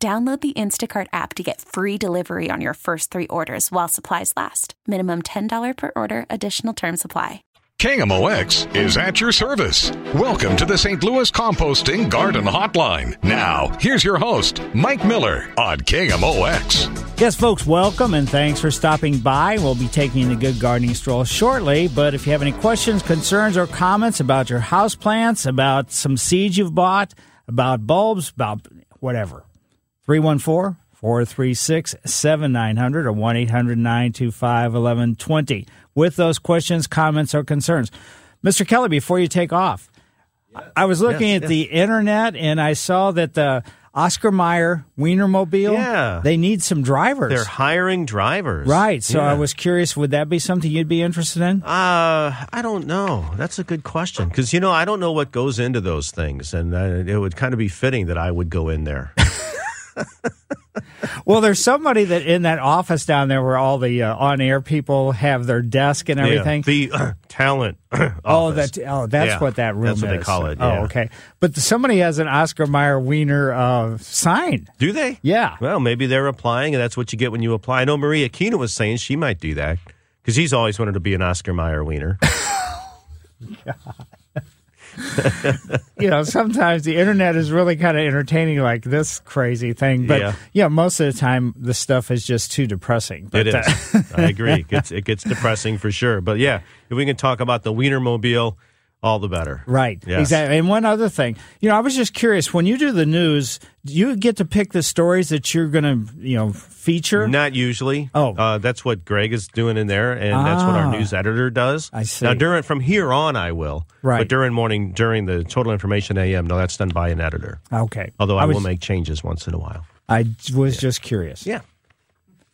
Download the Instacart app to get free delivery on your first three orders while supplies last. Minimum $10 per order, additional term supply. KMOX is at your service. Welcome to the St. Louis Composting Garden Hotline. Now, here's your host, Mike Miller on KMOX. Yes, folks, welcome and thanks for stopping by. We'll be taking the good gardening stroll shortly, but if you have any questions, concerns, or comments about your house plants, about some seeds you've bought, about bulbs, about whatever, 314 436 7900 or 1 800 925 1120 with those questions, comments, or concerns. Mr. Kelly, before you take off, I was looking Yes, at yes. the internet and I saw that the Oscar Mayer Wienermobile, Yeah. they need some drivers. They're hiring drivers. right. So I was curious, would that be something you'd be interested in? Uh, I don't know. That's a good question because you know I don't know what goes into those things, and uh, it would kind of be fitting that I would go in there. Well, there's somebody that in that office down there where all the uh, on-air people have their desk and everything. Yeah, the uh, talent. Oh, that oh, that's Yeah, what that room That's is. they call it. Oh, okay. But somebody has an Oscar Mayer Wiener uh, sign. Do they? Yeah. Well, maybe they're applying, and that's what you get when you apply. I know Maria Kina was saying she might do that because he's always wanted to be an Oscar Mayer wiener. You know, sometimes the internet is really kind of entertaining, like this crazy thing. But Yeah. yeah, most of the time the stuff is just too depressing. But, It uh. I agree. It gets, it gets depressing for sure. But yeah, if we can talk about the Wienermobile, all the better. Right, Yes. exactly. And one other thing, you know, I was just curious when you do the news, do you get to pick the stories that you're going to, you know, feature? Not usually. Oh. uh, that's what Greg is doing in there, and that's what our Ah. news editor does. I see. Now, during from here on, I will. Right. But during morning, during the Total Information AM, no, that's done by an editor. Okay. Although I, was, will make changes once in a while. I was just curious. Yeah.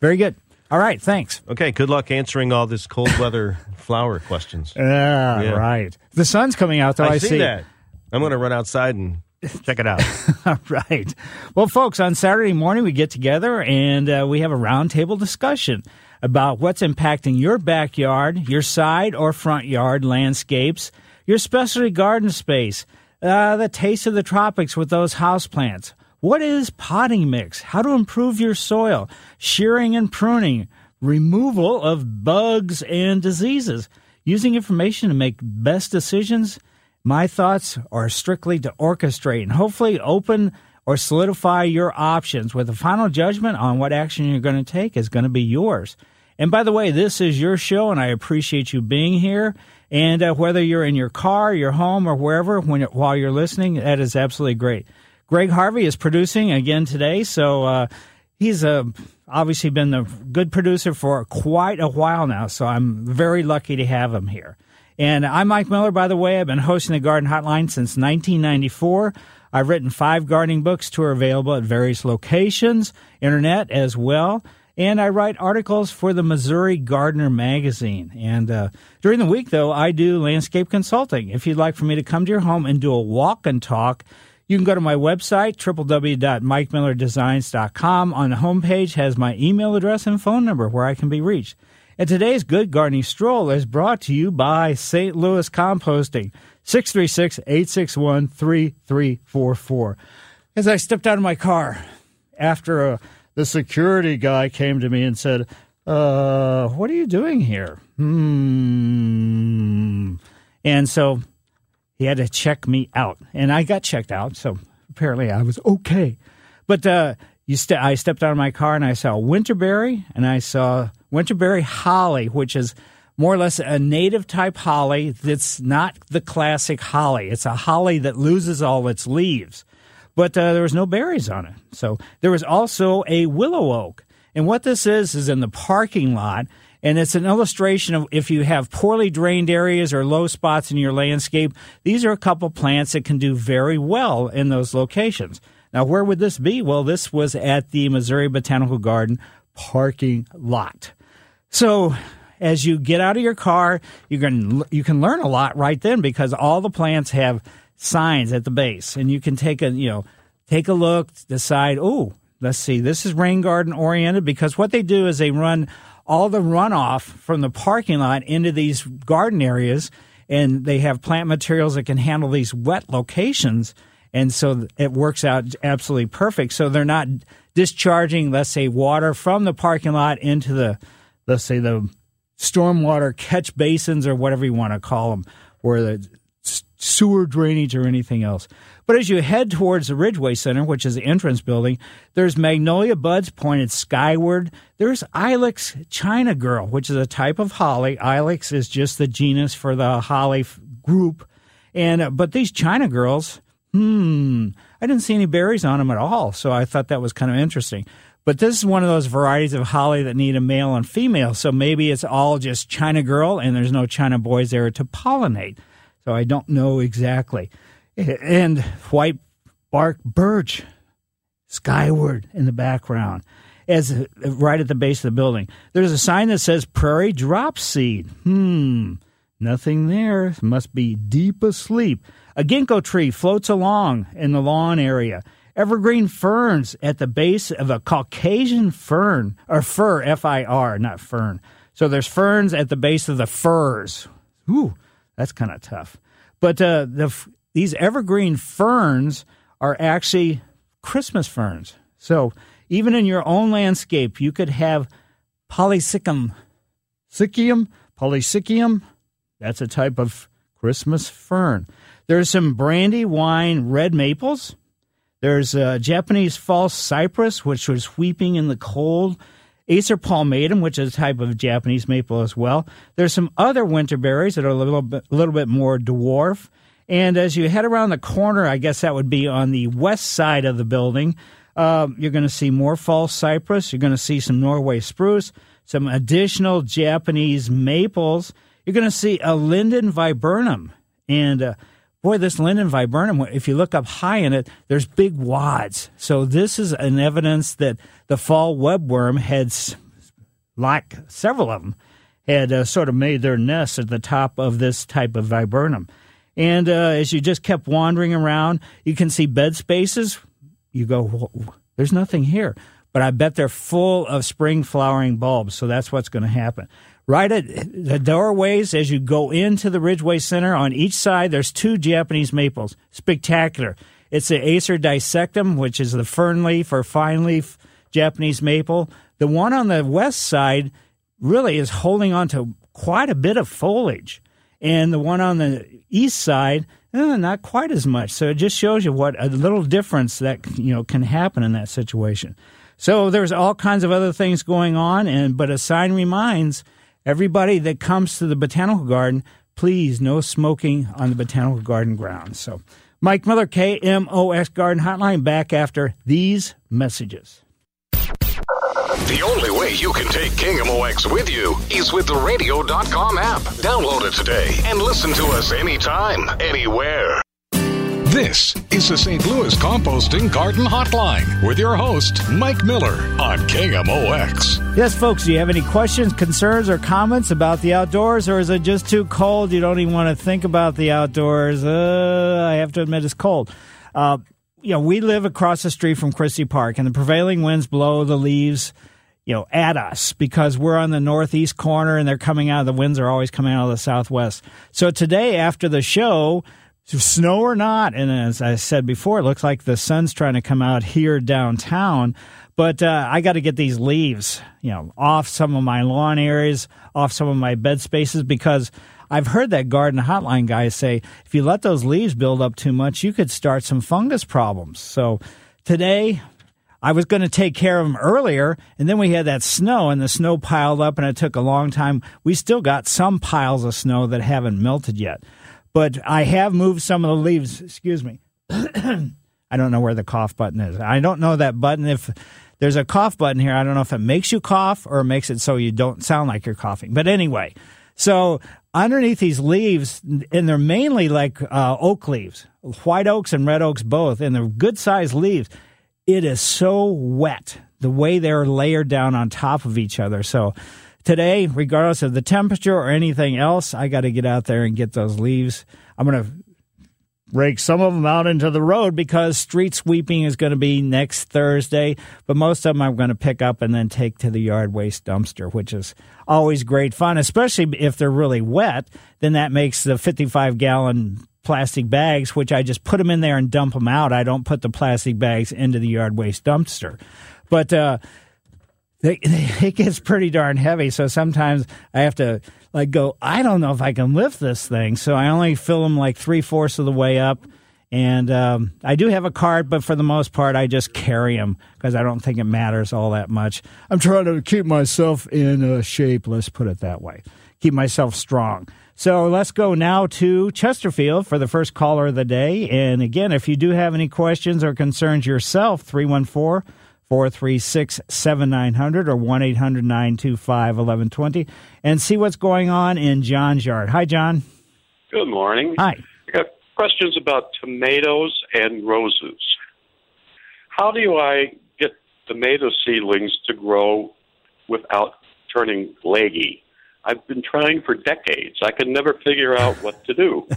Very good. All right. Thanks. Okay. Good luck answering all this cold weather flower questions. Yeah, Yeah. right. The sun's coming out, though. I, I see that. I'm going to run outside and check it out. all right. Well, folks, on Saturday morning, we get together and uh, we have a roundtable discussion about what's impacting your backyard, your side or front yard landscapes, your specialty garden space, uh, the taste of the tropics with those houseplants. What is potting mix? How to improve your soil, shearing and pruning, removal of bugs and diseases, using information to make best decisions. My thoughts are strictly to orchestrate and hopefully open or solidify your options with the final judgment on what action you're going to take is going to be yours. And by the way, this is your show, and I appreciate you being here. And uh, whether you're in your car, your home, or wherever when, while you're listening, that is absolutely great. Greg Harvey is producing again today, so uh, he's uh, obviously been a good producer for quite a while now. So I'm very lucky to have him here. And I'm Mike Miller, by the way. I've been hosting the Garden Hotline since 1994. I've written five gardening books. Two are available at various locations, internet as well. And I write articles for the Missouri Gardener magazine. And uh, during the week, though, I do landscape consulting. If you'd like for me to come to your home and do a walk and talk, you can go to my website, www.mikemillerdesigns.com. On the homepage has my email address and phone number where I can be reached. And today's Good Gardening Stroll is brought to you by St. Louis Composting, 636-861-3344. As I stepped out of my car after uh, the security guy came to me and said, uh, what are you doing here? Hmm. And so he had to check me out, and I got checked out. So apparently, I was okay. But uh, you st- I stepped out of my car and I saw winterberry, and I saw winterberry holly, which is more or less a native type holly. That's not the classic holly. It's a holly that loses all its leaves, but uh, there was no berries on it. So there was also a willow oak, and what this is is in the parking lot and it's an illustration of if you have poorly drained areas or low spots in your landscape, these are a couple plants that can do very well in those locations. Now, where would this be? Well, this was at the Missouri Botanical Garden parking lot. So, as you get out of your car, you can you can learn a lot right then because all the plants have signs at the base, and you can take a you know take a look, decide. Oh, let's see, this is rain garden oriented because what they do is they run all the runoff from the parking lot into these garden areas, and they have plant materials that can handle these wet locations. And so it works out absolutely perfect. So they're not discharging, let's say, water from the parking lot into the, let's say, the stormwater catch basins or whatever you want to call them, where the sewer drainage or anything else. But as you head towards the Ridgway Center, which is the entrance building, there's magnolia buds pointed skyward. There's Ilex China Girl, which is a type of holly. Ilex is just the genus for the holly group. And uh, but these China girls, hmm, I didn't see any berries on them at all. So I thought that was kind of interesting. But this is one of those varieties of holly that need a male and female. So maybe it's all just China girl and there's no China boys there to pollinate. So I don't know exactly. And white bark birch skyward in the background as right at the base of the building. There's a sign that says prairie drop seed. Hmm, nothing there. Must be deep asleep. A ginkgo tree floats along in the lawn area. Evergreen ferns at the base of a Caucasian fern, or fir, F I R, not fern. So there's ferns at the base of the firs. Ooh, that's kind of tough. But uh, the, these evergreen ferns are actually Christmas ferns. So even in your own landscape, you could have polysycum, sycium, polysycium. That's a type of Christmas fern. There's some brandy wine red maples. There's a Japanese false cypress, which was weeping in the cold. Acer palmatum, which is a type of Japanese maple as well. There's some other winter berries that are a little bit, little bit more dwarf. And as you head around the corner, I guess that would be on the west side of the building, uh, you're going to see more false cypress. You're going to see some Norway spruce, some additional Japanese maples. You're going to see a linden viburnum. And uh, boy, this linden viburnum, if you look up high in it, there's big wads. So this is an evidence that the fall webworm had, like several of them, had uh, sort of made their nest at the top of this type of viburnum. And uh, as you just kept wandering around, you can see bed spaces. You go, there's nothing here. But I bet they're full of spring flowering bulbs. So that's what's going to happen. Right at the doorways, as you go into the Ridgway Center, on each side, there's two Japanese maples. Spectacular. It's the Acer dissectum, which is the fern leaf or fine leaf Japanese maple. The one on the west side really is holding on to quite a bit of foliage. And the one on the east side, eh, not quite as much. So it just shows you what a little difference that you know can happen in that situation. So there's all kinds of other things going on, and but a sign reminds everybody that comes to the botanical garden, please no smoking on the botanical garden grounds. So Mike Miller, KMOX Garden Hotline, back after these messages. The only way you can take KMOX with you is with the radio.com app. Download it today and listen to us anytime, anywhere. This is the St. Louis Composting Garden Hotline with your host, Mike Miller on KMOX. Yes, folks, do you have any questions, concerns, or comments about the outdoors, or is it just too cold? You don't even want to think about the outdoors. Uh, I have to admit, it's cold. Uh, you know, we live across the street from Christie Park, and the prevailing winds blow the leaves you know, at us because we're on the northeast corner and they're coming out. The winds are always coming out of the southwest. So today, after the show, snow or not, and as I said before, it looks like the sun's trying to come out here downtown. But uh, I got to get these leaves, you know, off some of my lawn areas, off some of my bed spaces because I've heard that garden hotline guy say if you let those leaves build up too much, you could start some fungus problems. So today I was going to take care of them earlier, and then we had that snow, and the snow piled up, and it took a long time. We still got some piles of snow that haven't melted yet, but I have moved some of the leaves. Excuse me. I don't know where the cough button is. I don't know that button. If there's a cough button here, I don't know if it makes you cough or makes it so you don't sound like you're coughing. But anyway, So underneath these leaves, and they're mainly like uh, oak leaves, white oaks and red oaks both, and they're good sized leaves. It is so wet the way they're layered down on top of each other. So today, regardless of the temperature or anything else, I got to get out there and get those leaves. I'm going to rake some of them out into the road because street sweeping is going to be next Thursday. But most of them I'm going to pick up and then take to the yard waste dumpster, which is always great fun, especially if they're really wet. Then that makes the 55 gallon plastic bags, which I just put them in there and dump them out. I don't put the plastic bags into the yard waste dumpster. But uh, it gets pretty darn heavy. So sometimes I have to like go, I don't know if I can lift this thing. So I only fill them like three fourths of the way up. And um, I do have a cart, but for the most part, I just carry them because I don't think it matters all that much. I'm trying to keep myself in uh, shape, let's put it that way, keep myself strong. So let's go now to Chesterfield for the first caller of the day. And again, if you do have any questions or concerns yourself, 314 436 7900 or 1 800 925 1120 and see what's going on in John's yard. Hi, John. Good morning. Hi. I got questions about tomatoes and roses. How do I get tomato seedlings to grow without turning leggy? I've been trying for decades. I can never figure out what to do.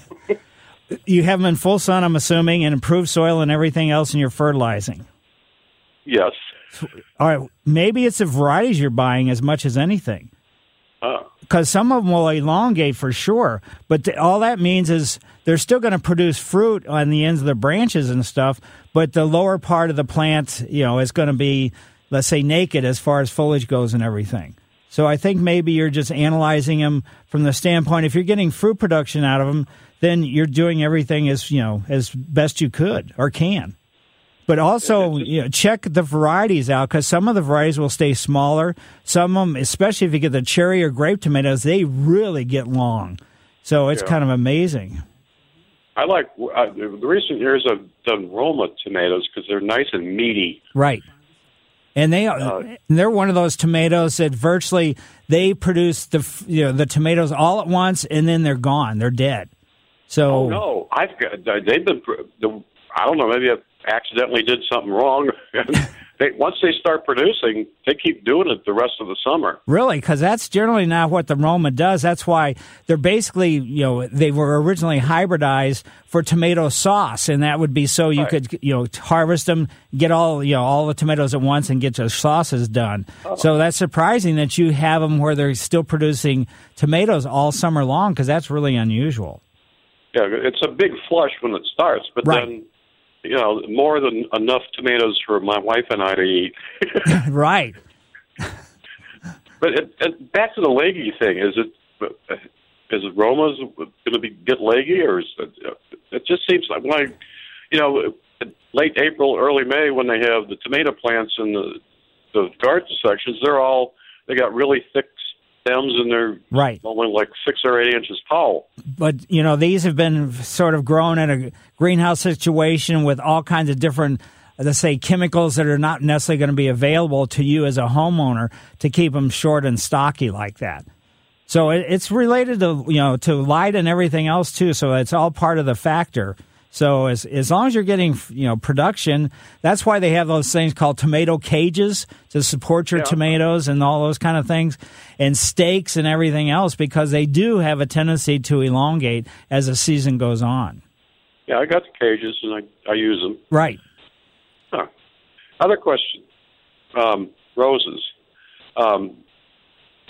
you have them in full sun, I'm assuming, and improved soil and everything else, and you're fertilizing. Yes. All right. Maybe it's the varieties you're buying as much as anything. Uh. Because some of them will elongate for sure, but th- all that means is they're still going to produce fruit on the ends of the branches and stuff. But the lower part of the plant, you know, is going to be, let's say, naked as far as foliage goes and everything. So I think maybe you're just analyzing them from the standpoint if you're getting fruit production out of them, then you're doing everything as you know as best you could or can. But also, you know, check the varieties out because some of the varieties will stay smaller. Some of them, especially if you get the cherry or grape tomatoes, they really get long. So it's Yeah. kind of amazing. I like uh, the recent years I've done Roma tomatoes because they're nice and meaty. Right. And they are they're one of those tomatoes that virtually they produce the you know the tomatoes all at once and then they're gone. They're dead. So Oh no, I've got they've been the I don't know maybe I accidentally did something wrong. they once they start producing, they keep doing it the rest of the summer. Really, because that's generally not what the Roma does. That's why they're basically, you know, they were originally hybridized for tomato sauce, and that would be so you Right. could, you know, harvest them, get all, you know, all the tomatoes at once, and get your sauces done. So that's surprising that you have them where they're still producing tomatoes all summer long, because that's really unusual. Yeah, it's a big flush when it starts, but Right. then you know more than enough tomatoes for my wife and I to eat. right. But it, it, back to the leggy thing, is it is it Roma's going to be get leggy, or is it, it just seems like when you know, late April, early May when they have the tomato plants in the the garden sections, they're all they got really thick stems and they're Right. only like six or eight inches tall. but you know these have been sort of grown in a greenhouse situation with all kinds of different let's say chemicals that are not necessarily going to be available to you as a homeowner to keep them short and stocky like that so it's related to you know to light and everything else too so it's all part of the factor so as as long as you're getting you know production, that's why they have those things called tomato cages to support your Yeah. tomatoes and all those kind of things, and stakes and everything else because they do have a tendency to elongate as the season goes on. Yeah, I got the cages and I I use them. Right. Huh. Other question. Um, roses. Um,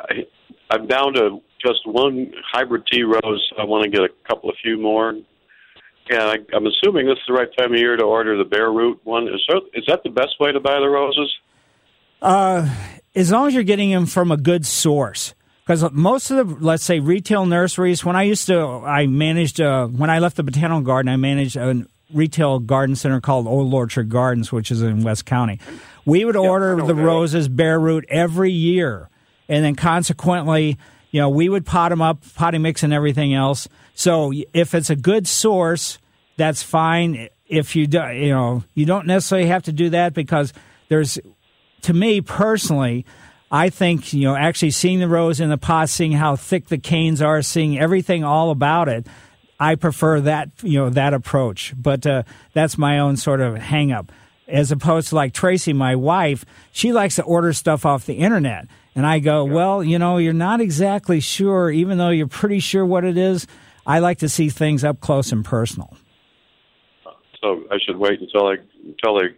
I, I'm down to just one hybrid tea rose. I want to get a couple of few more. And I, I'm assuming this is the right time of year to order the bare root one. Is, that the best way to buy the roses? Uh, as long as you're getting them from a good source. Because most of the, let's say, retail nurseries, when I used to, I managed, uh, when I left the botanical garden, I managed a retail garden center called Old Orchard Gardens, which is in West County. We would order the that. roses bare root every year. And then consequently, you know, we would pot them up, potting mix and everything else. So if it's a good source, that's fine. If you do, you know, you don't necessarily have to do that because there's to me personally, I think, you know, actually seeing the rose in the pot, seeing how thick the canes are, seeing everything all about it, I prefer that, you know, that approach. But uh, that's my own sort of hang up. As opposed to like Tracy, my wife, she likes to order stuff off the internet. And I go, well, you know, you're not exactly sure, even though you're pretty sure what it is. I like to see things up close and personal. So I should wait until I until they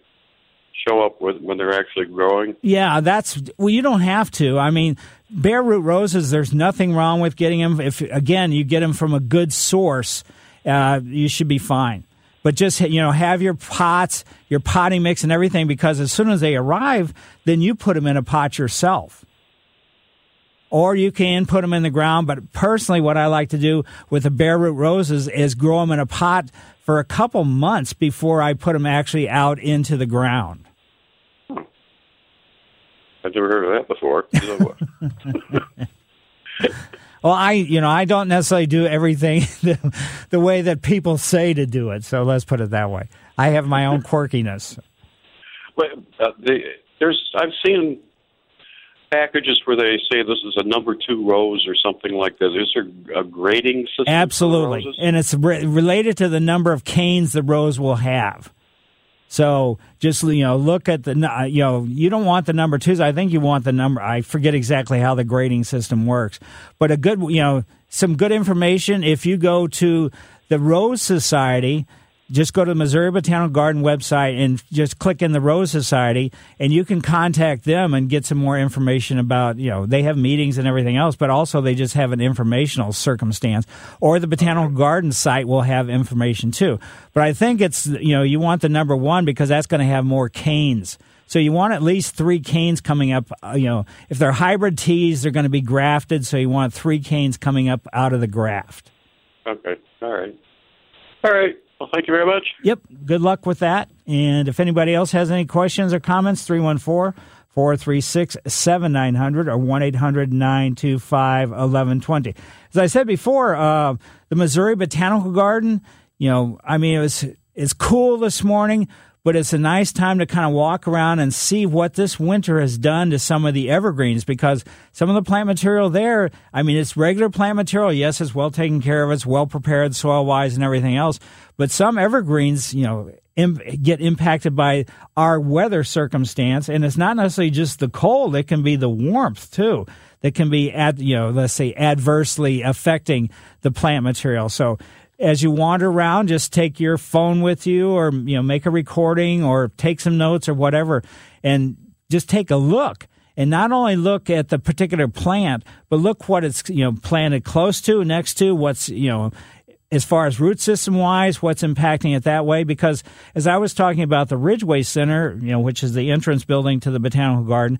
show up with, when they're actually growing. Yeah, that's well. You don't have to. I mean, bare root roses. There's nothing wrong with getting them. If again, you get them from a good source, uh, you should be fine. But just you know, have your pots, your potting mix, and everything. Because as soon as they arrive, then you put them in a pot yourself. Or you can put them in the ground, but personally, what I like to do with the bare root roses is grow them in a pot for a couple months before I put them actually out into the ground. I've never heard of that before. well, I, you know, I don't necessarily do everything the, the, way that people say to do it. So let's put it that way. I have my own quirkiness. But uh, the, there's, I've seen packages where they say this is a number two rose or something like that. Is there a grading system? Absolutely, and it's re- related to the number of canes the rose will have. So just you know, look at the uh, you know you don't want the number twos. I think you want the number. I forget exactly how the grading system works, but a good you know some good information. If you go to the Rose Society, just go to the Missouri Botanical Garden website and just click in the Rose Society, and you can contact them and get some more information about, you know, they have meetings and everything else, but also they just have an informational circumstance. Or the Botanical Garden site will have information too. But I think it's, you know, you want the number one because that's going to have more canes. So you want at least three canes coming up. Uh, you know, if they're hybrid teas, they're going to be grafted. So you want three canes coming up out of the graft. Okay. All right. All right. Well, thank you very much. Yep. Good luck with that. And if anybody else has any questions or comments, 314 436 7900 or 1 800 925 1120. As I said before, uh, the Missouri Botanical Garden, you know, I mean, it was, it's cool this morning but it's a nice time to kind of walk around and see what this winter has done to some of the evergreens because some of the plant material there, I mean, it's regular plant material. Yes, it's well taken care of, it's well prepared soil wise and everything else. But some evergreens, you know, Im- get impacted by our weather circumstance. And it's not necessarily just the cold, it can be the warmth too that can be, ad, you know, let's say adversely affecting the plant material. So as you wander around, just take your phone with you or, you know, make a recording or take some notes or whatever and just take a look. And not only look at the particular plant, but look what it's, you know, planted close to, next to, what's, you know, as far as root system wise, what's impacting it that way. Because as I was talking about the Ridgway Center, you know, which is the entrance building to the Botanical Garden,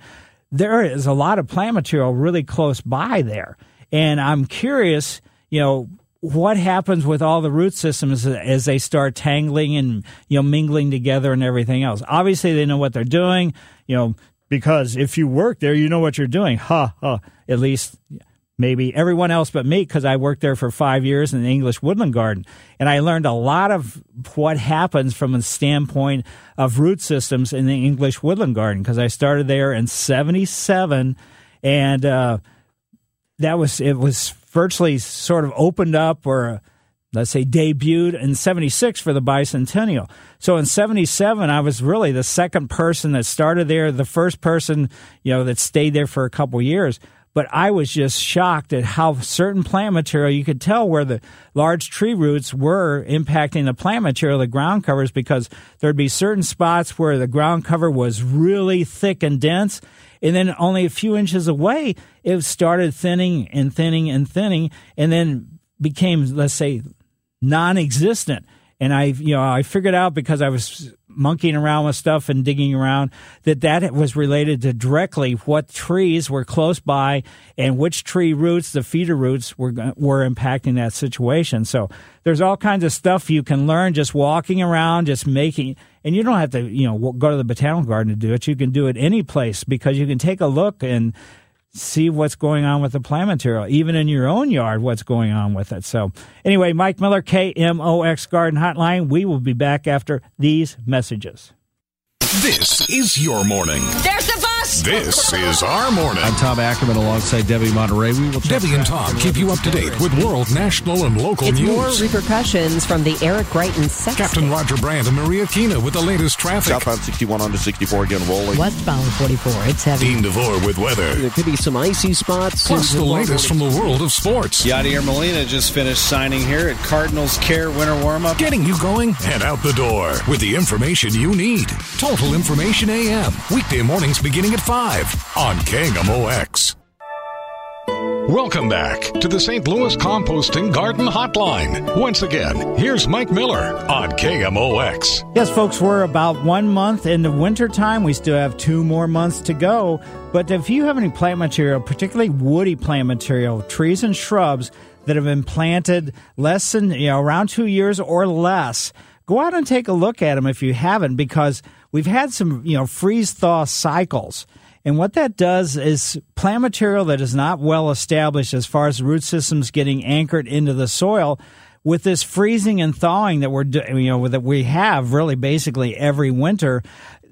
there is a lot of plant material really close by there. And I'm curious, you know, what happens with all the root systems as they start tangling and you know mingling together and everything else obviously they know what they're doing you know because if you work there you know what you're doing ha ha at least maybe everyone else but me because i worked there for five years in the english woodland garden and i learned a lot of what happens from a standpoint of root systems in the english woodland garden because i started there in 77 and uh, that was it was virtually sort of opened up or let's say debuted in 76 for the bicentennial. So in 77 I was really the second person that started there, the first person, you know, that stayed there for a couple years. But I was just shocked at how certain plant material you could tell where the large tree roots were impacting the plant material, the ground covers, because there'd be certain spots where the ground cover was really thick and dense and then only a few inches away, it started thinning and thinning and thinning, and then became, let's say, non existent. And I, you know, I figured out because I was monkeying around with stuff and digging around that that was related to directly what trees were close by and which tree roots, the feeder roots, were were impacting that situation. So there's all kinds of stuff you can learn just walking around, just making and you don't have to, you know, go to the botanical garden to do it. You can do it any place because you can take a look and see what's going on with the plant material, even in your own yard, what's going on with it. So, anyway, Mike Miller, KMOX Garden Hotline. We will be back after these messages. This is your morning. There's the bus! This is our morning. I'm Tom Ackerman alongside Debbie Monterey. We will Debbie and Tom keep you up to date with world, national, and local It's news. more repercussions from the Eric Greitens sex Captain tape. Roger Brandt and Maria Kina with the latest traffic. Southbound 61 onto 64 again rolling. Westbound 44. It's heavy. Dean DeVore with weather. There could be some icy spots. Plus the in latest from the world of sports. Yadier Molina just finished signing here at Cardinals Care Winter Warm-Up. Getting you going and out the door with the information you need. Total Information AM. Weekday mornings beginning at 5 on KMOX. Welcome back to the St. Louis Composting Garden Hotline. Once again, here's Mike Miller on KMOX. Yes, folks, we're about one month in the wintertime. We still have two more months to go. But if you have any plant material, particularly woody plant material, trees and shrubs that have been planted less than, you know, around two years or less, go out and take a look at them if you haven't, because we've had some, you know, freeze thaw cycles. And what that does is plant material that is not well established as far as root systems getting anchored into the soil with this freezing and thawing that we're you know that we have really basically every winter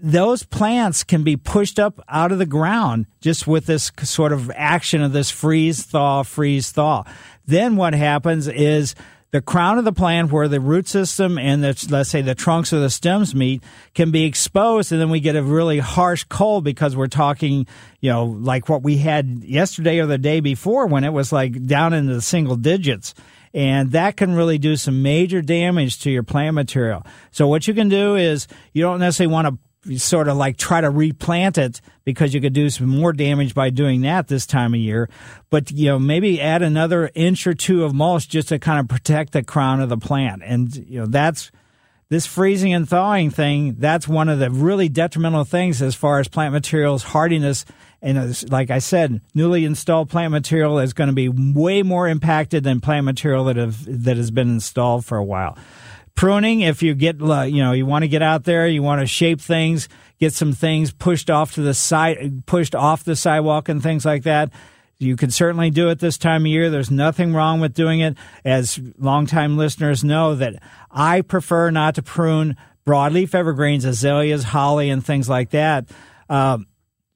those plants can be pushed up out of the ground just with this sort of action of this freeze thaw freeze thaw then what happens is the crown of the plant where the root system and the, let's say the trunks or the stems meet can be exposed and then we get a really harsh cold because we're talking you know like what we had yesterday or the day before when it was like down into the single digits. And that can really do some major damage to your plant material. So what you can do is you don't necessarily want to sort of like try to replant it because you could do some more damage by doing that this time of year. But, you know, maybe add another inch or two of mulch just to kind of protect the crown of the plant. And, you know, that's this freezing and thawing thing. That's one of the really detrimental things as far as plant materials hardiness. And like I said, newly installed plant material is going to be way more impacted than plant material that have, that has been installed for a while pruning. If you get uh, you know you want to get out there you want to shape things get some things pushed off to the side pushed off the sidewalk and things like that you can certainly do it this time of year. There's nothing wrong with doing it. As longtime listeners know that i prefer not to prune broadleaf evergreens azaleas holly and things like that. Um,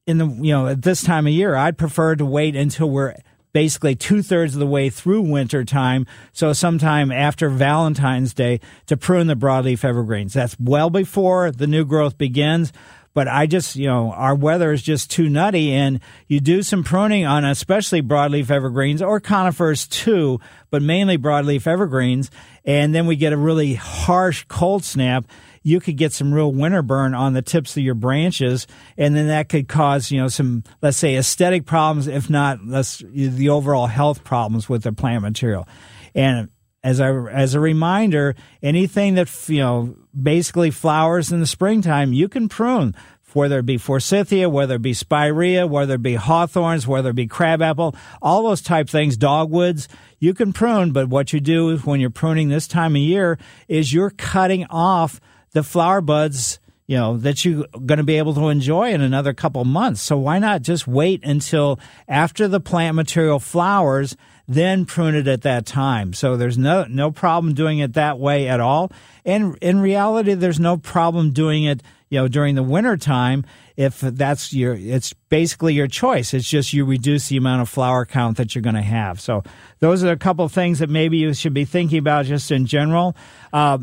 in the you know at this time of year i'd prefer to wait until we're basically two thirds of the way through winter time, so sometime after Valentine's Day to prune the broadleaf evergreens. That's well before the new growth begins. But I just, you know, our weather is just too nutty, and you do some pruning on especially broadleaf evergreens or conifers too, but mainly broadleaf evergreens. And then we get a really harsh cold snap you could get some real winter burn on the tips of your branches, and then that could cause you know some let's say aesthetic problems, if not less the overall health problems with the plant material. And as a as a reminder, anything that you know basically flowers in the springtime, you can prune. Whether it be forsythia, whether it be spirea, whether it be hawthorns, whether it be crabapple, all those type things, dogwoods, you can prune. But what you do when you're pruning this time of year is you're cutting off the flower buds you know that you're going to be able to enjoy in another couple months. So why not just wait until after the plant material flowers then prune it at that time? So there's no no problem doing it that way at all. And in reality there's no problem doing it you know during the winter time if that's your it's basically your choice. It's just you reduce the amount of flower count that you're going to have. So those are a couple things that maybe you should be thinking about just in general. Uh,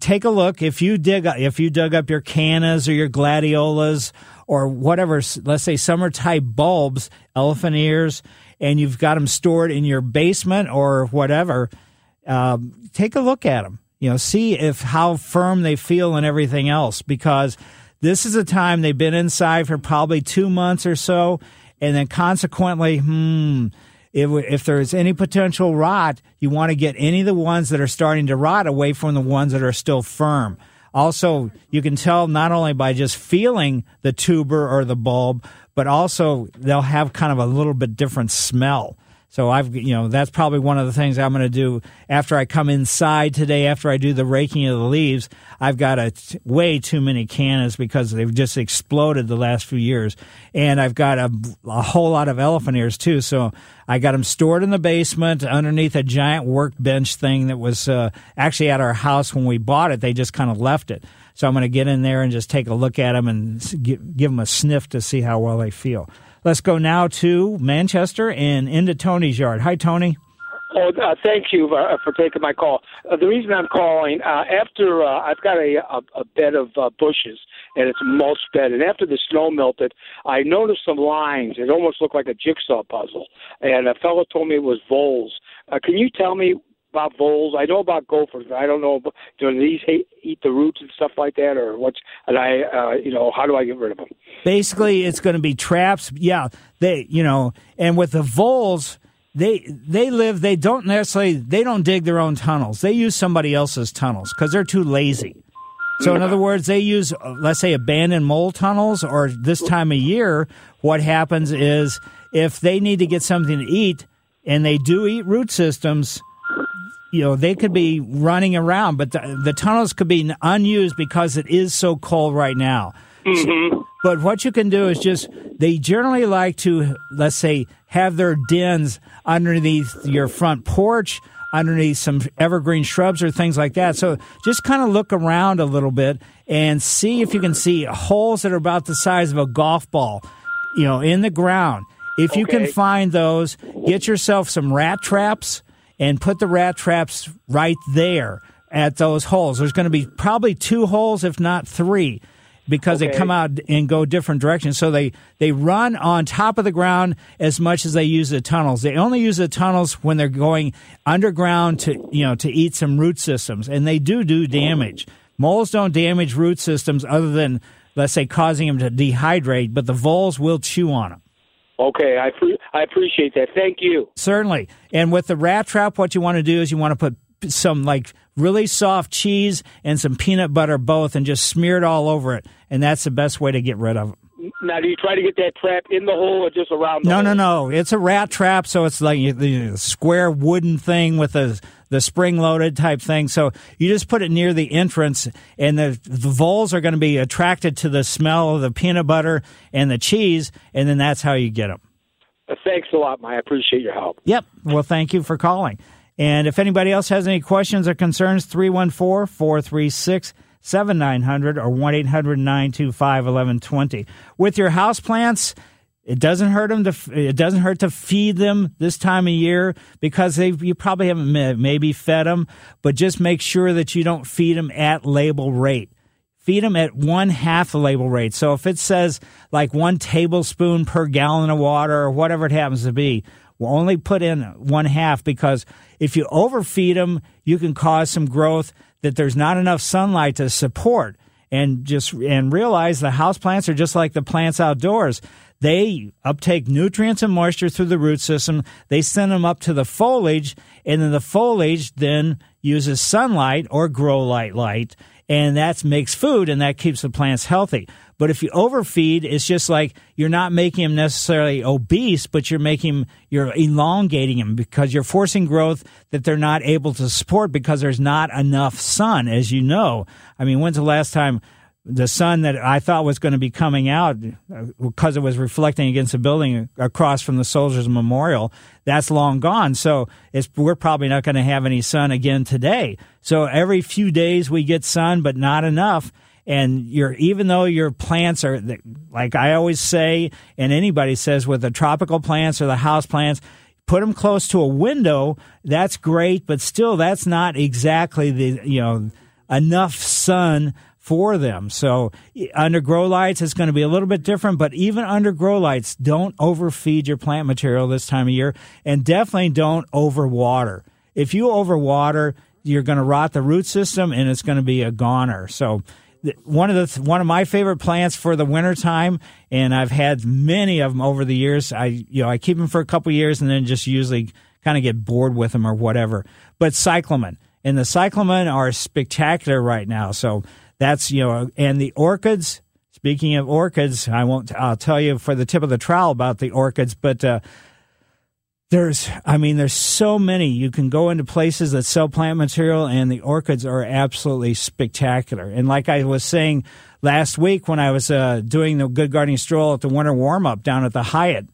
take a look. If you dig if you dug up your cannas or your gladiolas or whatever let's say summer type bulbs elephant ears and you've got them stored in your basement or whatever um, take a look at them you know see if how firm they feel and everything else because this is a time they've been inside for probably two months or so and then consequently hmm if, if there's any potential rot you want to get any of the ones that are starting to rot away from the ones that are still firm. Also you can tell not only by just feeling the tuber or the bulb but also they'll have kind of a little bit different smell so I've, you know, that's probably one of the things I'm going to do after I come inside today, after I do the raking of the leaves. I've got a t- way too many cannas because they've just exploded the last few years. And I've got a, a whole lot of elephant ears too. So I got them stored in the basement underneath a giant workbench thing that was uh, actually at our house when we bought it. They just kind of left it. So I'm going to get in there and just take a look at them and give, give them a sniff to see how well they feel. Let's go now to Manchester and into Tony's yard. Hi, Tony. Oh, uh, thank you uh, for taking my call. Uh, the reason I'm calling uh, after uh, I've got a, a, a bed of uh, bushes and it's a mulch bed, and after the snow melted, I noticed some lines. It almost looked like a jigsaw puzzle, and a fellow told me it was voles. Can you tell me about voles? I know about gophers, but I don't know. Do these hate, eat the roots and stuff like that, or what's? And I, uh, you know, how do I get rid of them? Basically, it's going to be traps. Yeah, they, you know, and with the voles they they live they don't necessarily they don't dig their own tunnels they use somebody else's tunnels because they're too lazy so in other words they use let's say abandoned mole tunnels or this time of year what happens is if they need to get something to eat and they do eat root systems you know they could be running around but the, the tunnels could be unused because it is so cold right now mm-hmm. so, but what you can do is just they generally like to let's say have their dens underneath your front porch underneath some evergreen shrubs or things like that. So just kind of look around a little bit and see if you can see holes that are about the size of a golf ball, you know, in the ground. If you Okay. can find those, get yourself some rat traps and put the rat traps right there at those holes. There's going to be probably two holes, if not three, because they come out and go different directions. So they, they run on top of the ground as much as they use the tunnels. They only use the tunnels when they're going underground to, you know, to eat some root systems, and they do do damage. Moles don't damage root systems other than, let's say, causing them to dehydrate, but the voles will chew on them. Okay, I pre- I appreciate that. Thank you. Certainly. And with the rat trap, what you want to do is you want to put some like really soft cheese and some peanut butter both and just smear it all over it. And that's the best way to get rid of them. Now, do you try to get that trap in the hole or just around? The No, hole? no, no. It's a rat trap, so it's like the square wooden thing with the the spring loaded type thing. So you just put it near the entrance, and the the voles are going to be attracted to the smell of the peanut butter and the cheese, and then that's how you get them. Uh, Thanks a lot, Mike. I appreciate your help. Yep. Well, thank you for calling. And if anybody else has any questions or concerns, 314 436 7900 or 1 800 925 1120. With your house plants, it doesn't hurt them to it doesn't hurt to feed them this time of year because they you probably haven't maybe fed them, but just make sure that you don't feed them at label rate. Feed them at one half the label rate. So if it says like one tablespoon per gallon of water or whatever it happens to be, we'll only put in one half because if you overfeed them, you can cause some growth that there's not enough sunlight to support. And just and realize the house plants are just like the plants outdoors. They uptake nutrients and moisture through the root system. They send them up to the foliage, and then the foliage then uses sunlight or grow light light, and that makes food, and that keeps the plants healthy. But if you overfeed, it's just like you're not making them necessarily obese, but you're making you're elongating them because you're forcing growth that they're not able to support because there's not enough sun, as you know. I mean, when's the last time the sun that I thought was going to be coming out uh, because it was reflecting against the building across from the Soldiers Memorial, that's long gone. So we're probably not going to have any sun again today. So every few days we get sun, but not enough. And you're, even though your plants are, like I always say, and anybody says with the tropical plants or the house plants, put them close to a window. That's great, but still, that's not exactly the, you know, enough sun for them. So under grow lights, it's going to be a little bit different, but even under grow lights, don't overfeed your plant material this time of year and definitely don't overwater. If you overwater, you're going to rot the root system and it's going to be a goner. So one of the one of my favorite plants for the wintertime and I've had many of them over the years. I you know, I keep them for a couple years and then just usually kind of get bored with them or whatever. But cyclamen and the cyclamen are spectacular right now. So that's you know, and the orchids. Speaking of orchids, I won't. I'll tell you for the tip of the trowel about the orchids, but uh, there's, I mean, there's so many. You can go into places that sell plant material, and the orchids are absolutely spectacular. And like I was saying last week when I was uh, doing the Good Gardening Stroll at the winter warm up down at the Hyatt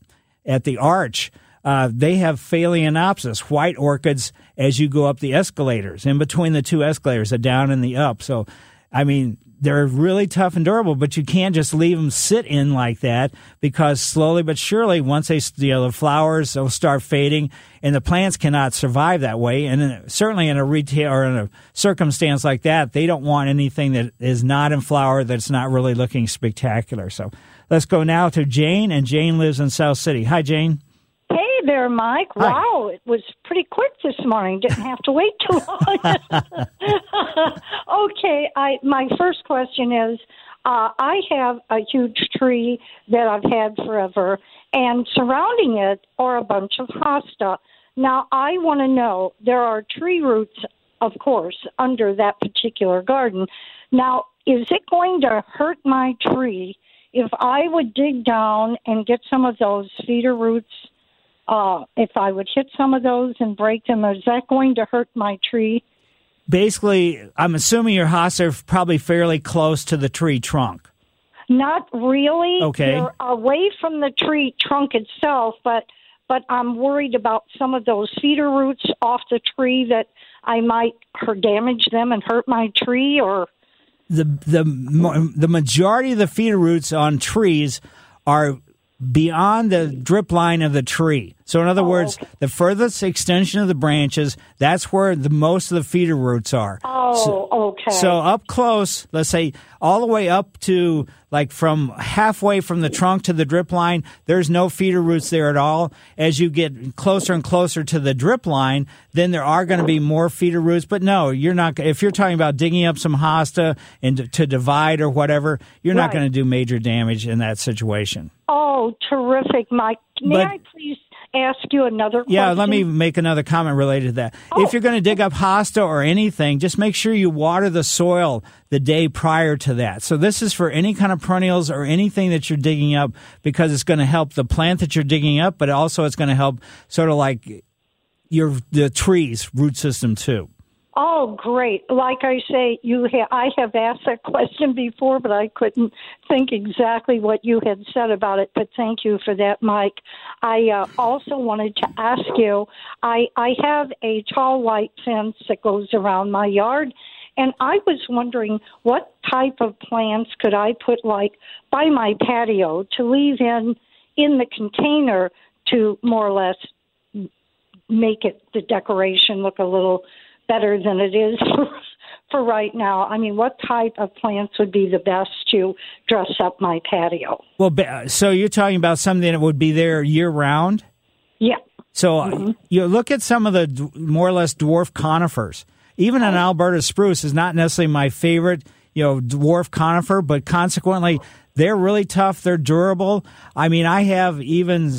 at the Arch. Uh, they have Phalaenopsis, white orchids, as you go up the escalators, in between the two escalators, the down and the up. So, I mean, they're really tough and durable, but you can't just leave them sit in like that because slowly but surely, once they, you know, the flowers will start fading and the plants cannot survive that way. And certainly in a retail or in a circumstance like that, they don't want anything that is not in flower that's not really looking spectacular. So let's go now to Jane, and Jane lives in South City. Hi, Jane. Hey there, Mike. Hi. Wow, it was pretty quick this morning. Didn't have to wait too long. okay, I my first question is uh, I have a huge tree that I've had forever, and surrounding it are a bunch of hosta. Now, I want to know there are tree roots, of course, under that particular garden. Now, is it going to hurt my tree if I would dig down and get some of those feeder roots? Uh, if I would hit some of those and break them, is that going to hurt my tree? Basically, I'm assuming your hosts are probably fairly close to the tree trunk. Not really. Okay. They're away from the tree trunk itself, but but I'm worried about some of those feeder roots off the tree that I might damage them and hurt my tree or the the the majority of the feeder roots on trees are beyond the hmm. drip line of the tree. So in other oh, words, the furthest extension of the branches, that's where the most of the feeder roots are. Oh, oh okay. So up close, let's say all the way up to like from halfway from the trunk to the drip line, there's no feeder roots there at all. As you get closer and closer to the drip line, then there are going to be more feeder roots. But no, you're not. If you're talking about digging up some hosta and to, to divide or whatever, you're not going to do major damage in that situation. Oh, terrific, Mike. May But- I please ask you another question? Yeah, let me make another comment related to that. If oh. you're going to dig up hosta or anything, just make sure you water the soil the day prior to that. So this is for any kind of perennials or anything that you're digging up because it's going to help the plant that you're digging up, but also it's going to help sort of like your the trees root system too. Oh, great! Like I say, you ha- I have asked that question before, but I couldn't think exactly what you had said about it. But thank you for that, Mike. I uh, also wanted to ask you. I I have a tall white fence that goes around my yard, and I was wondering what type of plants could I put like by my patio to leave in in the container to more or less make it the decoration look a little better than it is for, for right now. I mean, what type of plants would be the best to dress up my patio? Well, so you're talking about something that would be there year round. Yeah. So uh, you look at some of the more or less dwarf conifers. Even an Alberta spruce is not necessarily my favorite, you know, dwarf conifer, but consequently, they're really tough. They're durable. I mean, I have even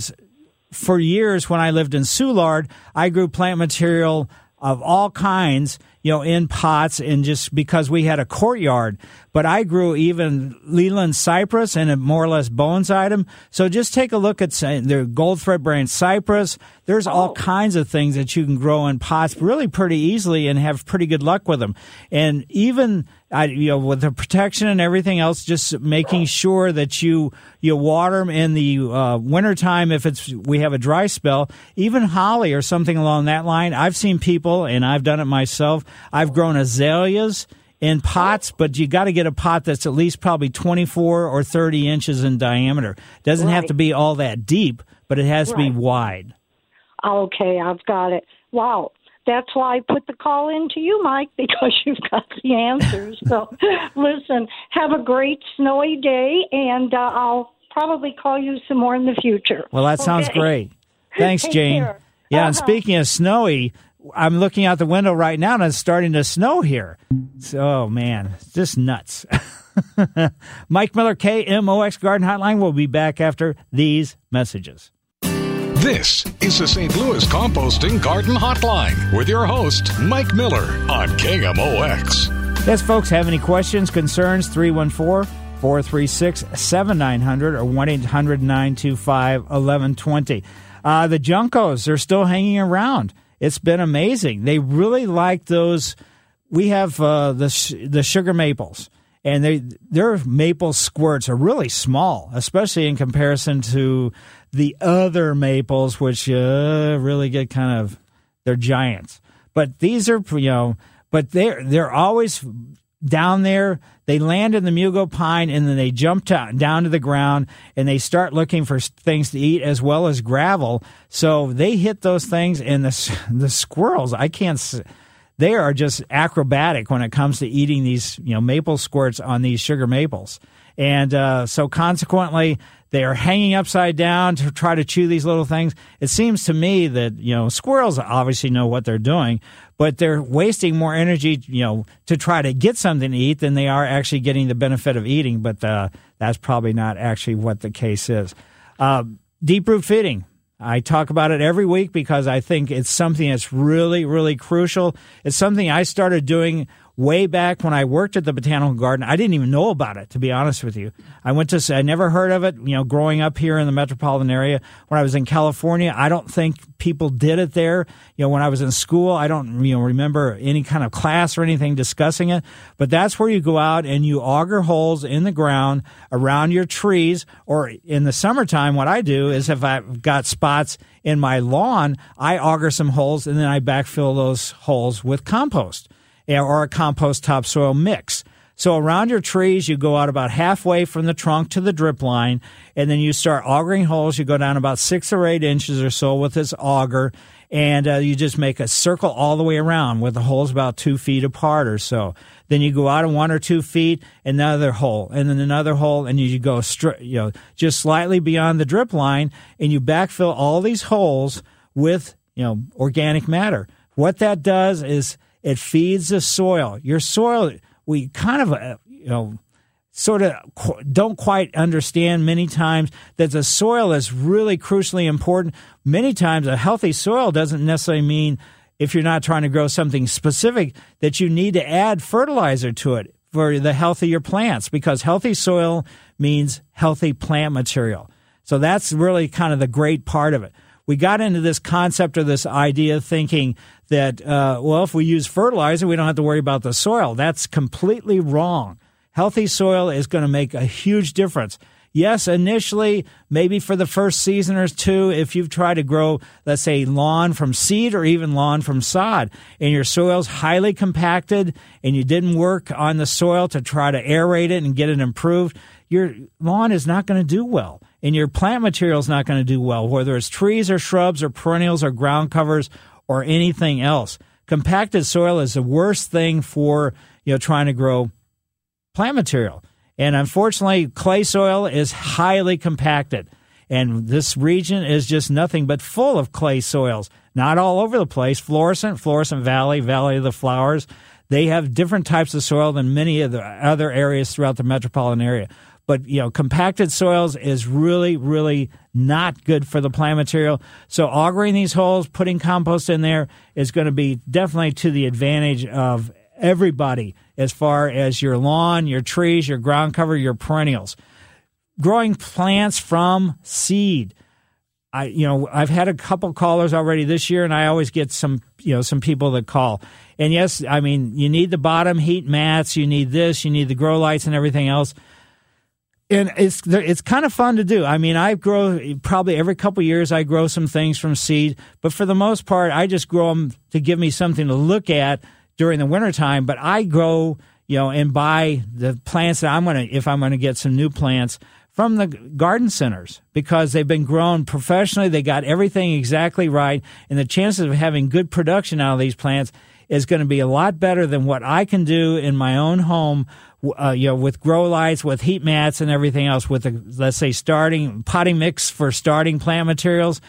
for years when I lived in Soulard, I grew plant material of all kinds, you know, in pots and just because we had a courtyard. But I grew even Leyland cypress and a more or less bones item. So just take a look at say, the gold thread brand cypress. There's all kinds of things that you can grow in pots really pretty easily and have pretty good luck with them. And even I, you know, with the protection and everything else, just making sure that you you water them in the uh, wintertime if it's we have a dry spell. Even holly or something along that line. I've seen people, and I've done it myself. I've grown azaleas in pots, but you got to get a pot that's at least probably 24 or 30 inches in diameter. Doesn't have to be all that deep, but it has to be wide. Okay, I've got it. Wow. That's why I put the call in to you, Mike, because you've got the answers. So, listen, have a great snowy day, and uh, I'll probably call you some more in the future. Well, that sounds great. Thanks, Take Jane. care. Yeah, and Uh-huh. speaking of snowy, I'm looking out the window right now and it's starting to snow here. So, oh man, just nuts. Mike Miller, KMOX Garden Hotline. We'll be back after these messages. This is the St. Louis Composting Garden Hotline with your host, Mike Miller on KMOX. Yes, folks, have any questions, concerns? 314 436 7900 or 1 800 925 1120. Uh, The Juncos are still hanging around. It's been amazing. They really like those. We have uh, the the sugar maples, and they their maple squirts are really small, especially in comparison to the other maples, which uh, really get kind of they're giants. But these are you know, but they're they're always down there. They land in the Mugo pine and then they jump to, down to the ground and they start looking for things to eat as well as gravel. So they hit those things and the the squirrels. I can't. They are just acrobatic when it comes to eating these you know maple squirts on these sugar maples. And uh, so consequently, they are hanging upside down to try to chew these little things. It seems to me that, you know, squirrels obviously know what they're doing, but they're wasting more energy, you know, to try to get something to eat than they are actually getting the benefit of eating. But uh, that's probably not actually what the case is. Uh, deep root feeding. I talk about it every week because I think it's something that's really, really crucial. It's something I started doing way back when I worked at the botanical garden. I didn't even know about it, to be honest with you. I went to, I never heard of it, you know, growing up here in the metropolitan area. When I was in California, I don't think people did it there. You know, when I was in school, I don't, you know, remember any kind of class or anything discussing it. But that's where you go out and you auger holes in the ground around your trees. Or in the summertime, what I do is if I've got spots in my lawn, I auger some holes and then I backfill those holes with compost or a compost topsoil mix. So around your trees, you go out about halfway from the trunk to the drip line, and then you start augering holes. You go down about six or eight inches or so with this auger, and uh, you just make a circle all the way around with the holes about two feet apart or so. Then you go out of one or two feet, another hole, and then another hole, and you go stri- you know just slightly beyond the drip line, and you backfill all these holes with you know organic matter. What that does is it feeds the soil. Your soil, we kind of, uh, you know, sort of don't quite understand many times that the soil is really crucially important. Many times, a healthy soil doesn't necessarily mean if you're not trying to grow something specific that you need to add fertilizer to it for the health of your plants because healthy soil means healthy plant material. So that's really kind of the great part of it. We got into this concept or this idea thinking that, uh, well, if we use fertilizer, we don't have to worry about the soil. That's completely wrong. Healthy soil is going to make a huge difference. Yes, initially, maybe for the first season or two, if you've tried to grow, let's say, lawn from seed or even lawn from sod, and your soil's highly compacted and you didn't work on the soil to try to aerate it and get it improved, your lawn is not going to do well. And your plant material is not going to do well, whether it's trees or shrubs or perennials or ground covers or anything else. Compacted soil is the worst thing for you know trying to grow plant material. And unfortunately, clay soil is highly compacted. And this region is just nothing but full of clay soils. Not all over the place. Florissant, Florissant Valley, Valley of the Flowers, they have different types of soil than many of the other areas throughout the metropolitan area. But you know, compacted soils is really, really not good for the plant material. So augering these holes, putting compost in there is going to be definitely to the advantage of everybody as far as your lawn, your trees, your ground cover, your perennials. Growing plants from seed. I you know I've had a couple callers already this year, and I always get some you know some people that call. And yes, I mean you need the bottom heat mats, you need this, you need the grow lights, and everything else and it's it's kind of fun to do. I mean, I grow probably every couple years. I grow some things from seed, but for the most part, I just grow them to give me something to look at during the wintertime. But I grow, you know, and buy the plants that I'm gonna if I'm gonna get some new plants from the garden centers because they've been grown professionally. They got everything exactly right, and the chances of having good production out of these plants is going to be a lot better than what I can do in my own home uh, you know, with grow lights, with heat mats and everything else, with the, let's say starting potting mix for starting plant materials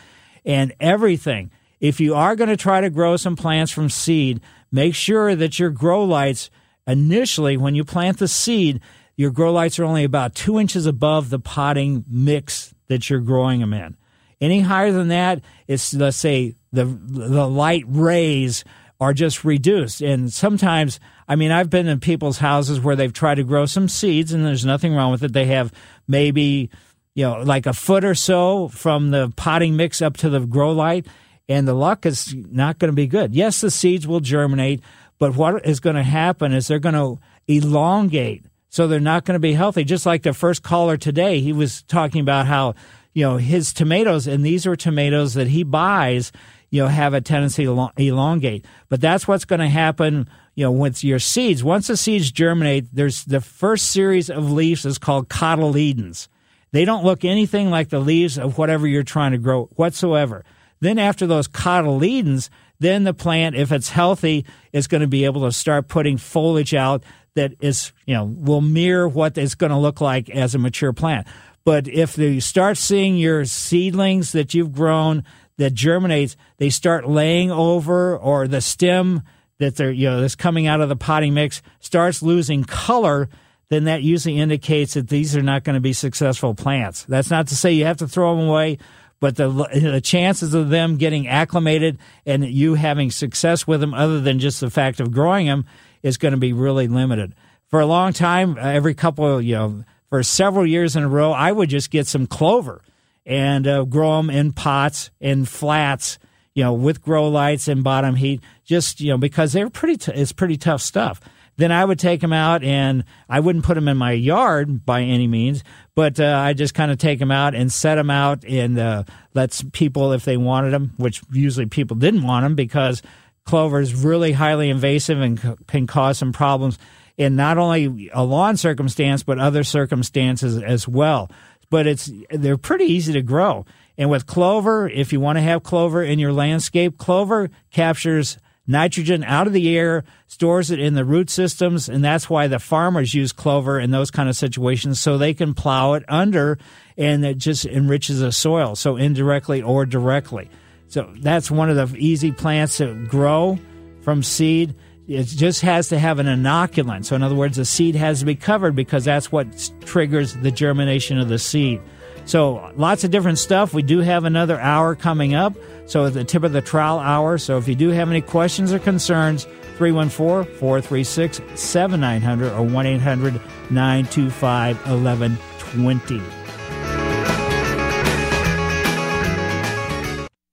and everything. If you are going to try to grow some plants from seed, make sure that your grow lights initially, when you plant the seed, your grow lights are only about two inches above the potting mix that you're growing them in. Any higher than that, it's let's say the the light rays are just reduced. And sometimes, I mean, I've been in people's houses where they've tried to grow some seeds and there's nothing wrong with it. They have maybe, you know, like a foot or so from the potting mix up to the grow light, and the luck is not going to be good. Yes, the seeds will germinate, but what is going to happen is they're going to elongate. So they're not going to be healthy. Just like the first caller today, he was talking about how, you know, his tomatoes, and these are tomatoes that he buys you know, have a tendency to elongate. But that's what's going to happen, you know, with your seeds. Once the seeds germinate, there's the first series of leaves is called cotyledons. They don't look anything like the leaves of whatever you're trying to grow whatsoever. Then after those cotyledons, then the plant, if it's healthy, is going to be able to start putting foliage out that is, you know, will mirror what it's going to look like as a mature plant. But if you start seeing your seedlings that you've grown that germinates, they start laying over, or the stem that they're, you know, that's coming out of the potting mix starts losing color, then that usually indicates that these are not going to be successful plants. That's not to say you have to throw them away, but the, the chances of them getting acclimated and you having success with them, other than just the fact of growing them, is going to be really limited. For a long time, uh, every couple, you know, for several years in a row, I would just get some clover and uh, grow them in pots and flats, you know, with grow lights and bottom heat, just you know, because they're pretty. T- it's pretty tough stuff. Then I would take them out, and I wouldn't put them in my yard by any means, but uh, I just kind of take them out and set them out and uh, let people, if they wanted them, which usually people didn't want them because clover is really highly invasive and c- can cause some problems in not only a lawn circumstance but other circumstances as well. But it's they're pretty easy to grow. And with clover, if you want to have clover in your landscape, clover captures nitrogen out of the air, stores it in the root systems, and that's why the farmers use clover in those kind of situations so they can plow it under and it just enriches the soil, so indirectly or directly. So that's one of the easy plants to grow from seed. It just has to have an inoculant. So, in other words, the seed has to be covered because that's what triggers the germination of the seed. So, lots of different stuff. We do have another hour coming up. So, at the tip of the trowel hour. So, if you do have any questions or concerns, 314 436 7900 or 1 800 925 1120.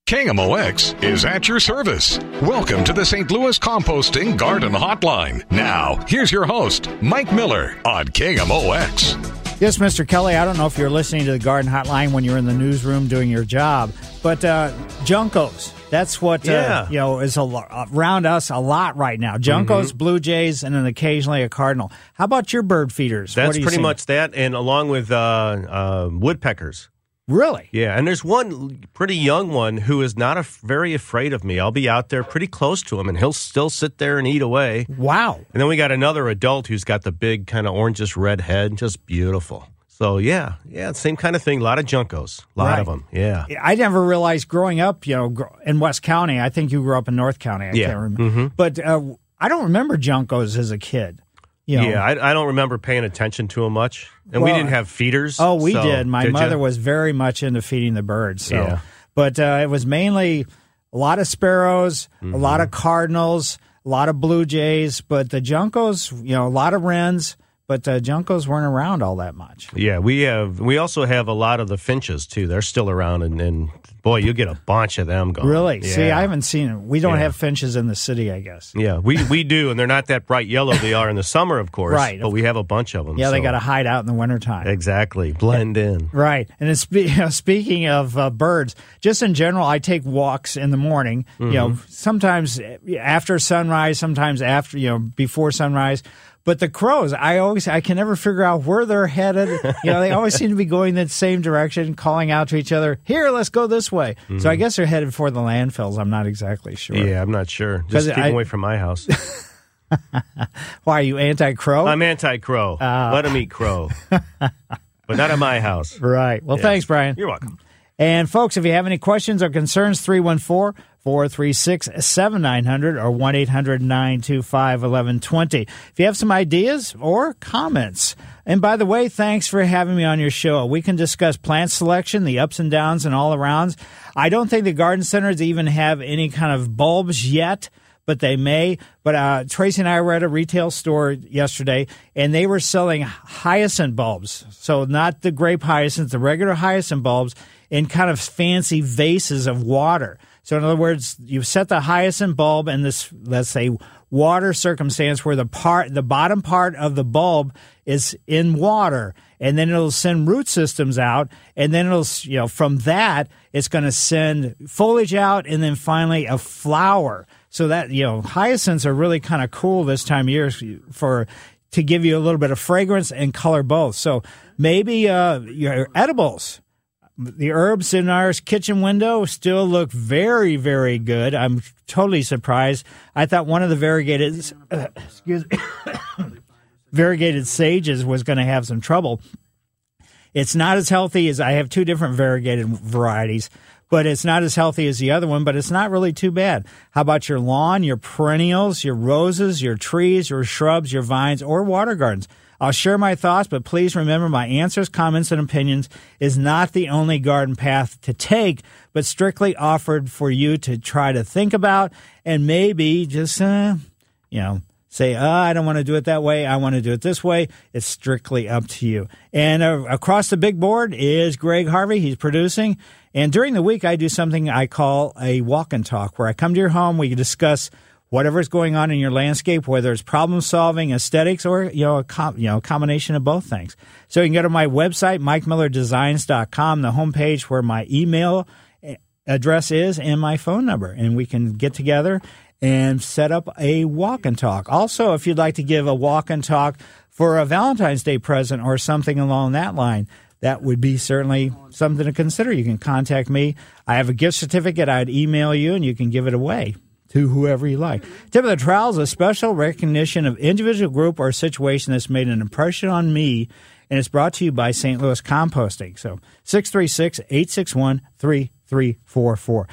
KMOX is at your service. Welcome to the St. Louis Composting Garden Hotline. Now, here's your host, Mike Miller on KMOX. Yes, Mr. Kelly, I don't know if you're listening to the Garden Hotline when you're in the newsroom doing your job, but uh, Juncos, that's what uh, Yeah. you know is a, lo- around us a lot right now. Juncos, Mm-hmm. Blue Jays, and then occasionally a cardinal. How about your bird feeders? That's pretty see? much that, and along with uh, uh, woodpeckers. Really? Yeah, and there's one pretty young one who is not af very afraid of me. I'll be out there pretty close to him, and he'll still sit there and eat away. Wow. And then we got another adult who's got the big kind of orangish red head, just beautiful. So yeah, yeah, same kind of thing. A lot of juncos, a lot Right. of them. Yeah, I never realized growing up, you know, in West County. I think you grew up in North County. I Yeah. can't remember, Mhm. but uh, I don't remember juncos as a kid. You know, yeah. I, I don't remember paying attention to them much, and we didn't have feeders. Oh, we so- did. My ya? mother was very much into feeding the birds. So, Yeah. but uh, it was mainly a lot of sparrows, a Mm-hmm. lot of cardinals, a lot of blue jays. But the juncos, you know, a lot of wrens. But uh, juncos weren't around all that much. Yeah, we have. We also have a lot of the finches too. They're still around, and, and boy, you get a bunch of them going. Really? Yeah. See, I haven't seen it. We don't Yeah. have finches in the city, I guess. Yeah, we we do, and they're not that bright yellow. They are in the summer, of course. Right. But we have a bunch of them. Yeah, they got to hide out in the wintertime. exactly blend in. Right. And it's, you know, speaking of uh, birds, just in general, I take walks in the morning, you know, Mm-hmm. sometimes after sunrise, sometimes after, you know, before sunrise. But the crows, I always, I can never figure out where they're headed. You know, they always seem to be going the same direction, calling out to each other, here, let's go this way. So I guess they're headed for the landfills. I'm not exactly sure. Mm-hmm. Yeah, I'm not sure. Just keep I- away from my house. Why are you anti crow? I'm anti-crow. Uh. Let them eat crow, but not at my house. right. Well, Yeah. thanks, Brian. You're welcome. And folks, if you have any questions or concerns, 314 436 7900 or 1 800 925 1120. If you have some ideas or comments, and by the way, thanks for having me on your show. We can discuss plant selection, the ups and downs, and all arounds. I don't think the garden centers even have any kind of bulbs yet but they may. But uh, Tracy and I were at a retail store yesterday, and they were selling hyacinth bulbs. So not the grape hyacinth, the regular hyacinth bulbs in kind of fancy vases of water. So in other words, you've set the hyacinth bulb in this, let's say, water circumstance where the part, the bottom part of the bulb is in water, and then it'll send root systems out, and then it'll, you know, from that it's going to send foliage out, and then finally a flower. So that you know, hyacinths are really kind of cool this time of year for to give you a little bit of fragrance and color both. So maybe uh, your edibles the herbs in our kitchen window still look very, very good. I'm totally surprised. I thought one of the variegated, uh, excuse me, variegated sages was going to have some trouble. It's not as healthy as I have two different variegated varieties, but it's not as healthy as the other one, but it's not really too bad. How about your lawn, your perennials, your roses, your trees, your shrubs, your vines, or water gardens? I'll share my thoughts, but please remember my answers, comments, and opinions is not the only garden path to take, but strictly offered for you to try to think about and maybe just, uh, you know, say, oh, I don't want to do it that way. I want to do it this way. It's strictly up to you. And uh, across the big board is Greg Harvey. He's producing. And during the week, I do something I call a walk and talk, where I come to your home, we discuss whatever's going on in your landscape, whether it's problem solving, aesthetics, or you know a com- you know combination of both things. So you can go to my website, MikeMillerDesigns.com, the homepage where my email eh, address is and my phone number, and we can get together and set up a walk and talk. Also, if you'd like to give a walk and talk for a Valentine's Day present or something along that line, that would be certainly something to consider. You can contact me. I have a gift certificate I'd email you and you can give it away to whoever you like. Tip of the trowel is a special recognition of individual group or situation that's made an impression on me, and it's brought to you by St. Louis Composting. So 636 861 3344.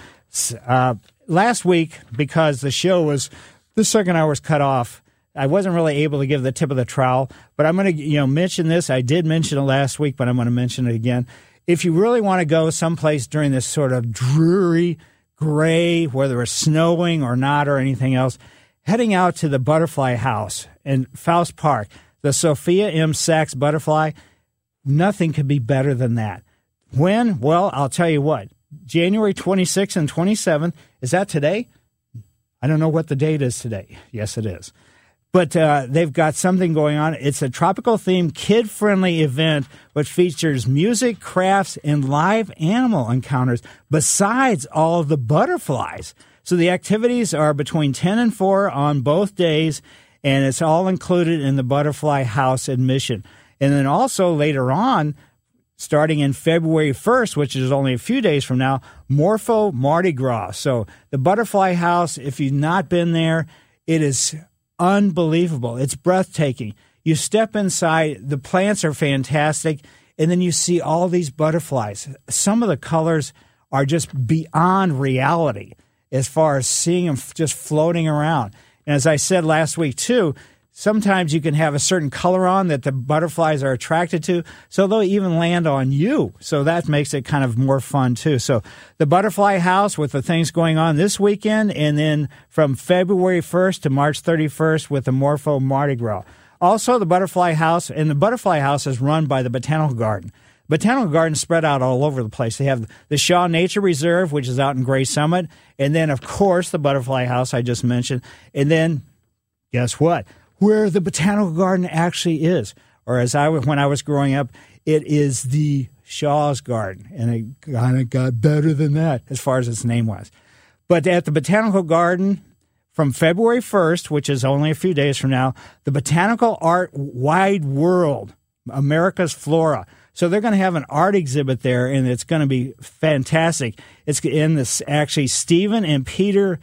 Uh, last week, because the show was, the second hour was cut off, I wasn't really able to give the tip of the trowel, but I'm going to you know mention this. I did mention it last week, but I'm going to mention it again. If you really want to go someplace during this sort of dreary, gray, whether it's snowing or not or anything else, heading out to the Butterfly House in Faust Park, the Sophia M. Sachs Butterfly, nothing could be better than that. When? Well, I'll tell you what. January 26th and 27th. Is that today? I don't know what the date is today. Yes, it is. But uh, they've got something going on. It's a tropical themed, kid friendly event which features music, crafts, and live animal encounters besides all the butterflies. So the activities are between 10 and 4 on both days, and it's all included in the Butterfly House admission. And then also later on, starting in February 1st, which is only a few days from now, Morpho Mardi Gras. So the Butterfly House, if you've not been there, it is unbelievable. It's breathtaking. You step inside, the plants are fantastic, and then you see all these butterflies. Some of the colors are just beyond reality as far as seeing them just floating around. And as I said last week, too, sometimes you can have a certain color on that the butterflies are attracted to, so they'll even land on you. So that makes it kind of more fun too. So the butterfly house with the things going on this weekend, and then from February 1st to March 31st with the Morpho Mardi Gras. Also, the butterfly house, and the butterfly house is run by the Botanical Garden. Botanical Gardens spread out all over the place. They have the Shaw Nature Reserve, which is out in Gray Summit, and then, of course, the Butterfly House I just mentioned. And then, guess what? Where the botanical garden actually is. Or as I when I was growing up, it is the Shaw's Garden, and it kind of got better than that as far as its name was. But at the botanical garden, from February 1st, which is only a few days from now, the Botanical Art Wide World, America's Flora. So they're going to have an art exhibit there, and it's going to be fantastic. It's in this actually Stephen and Peter.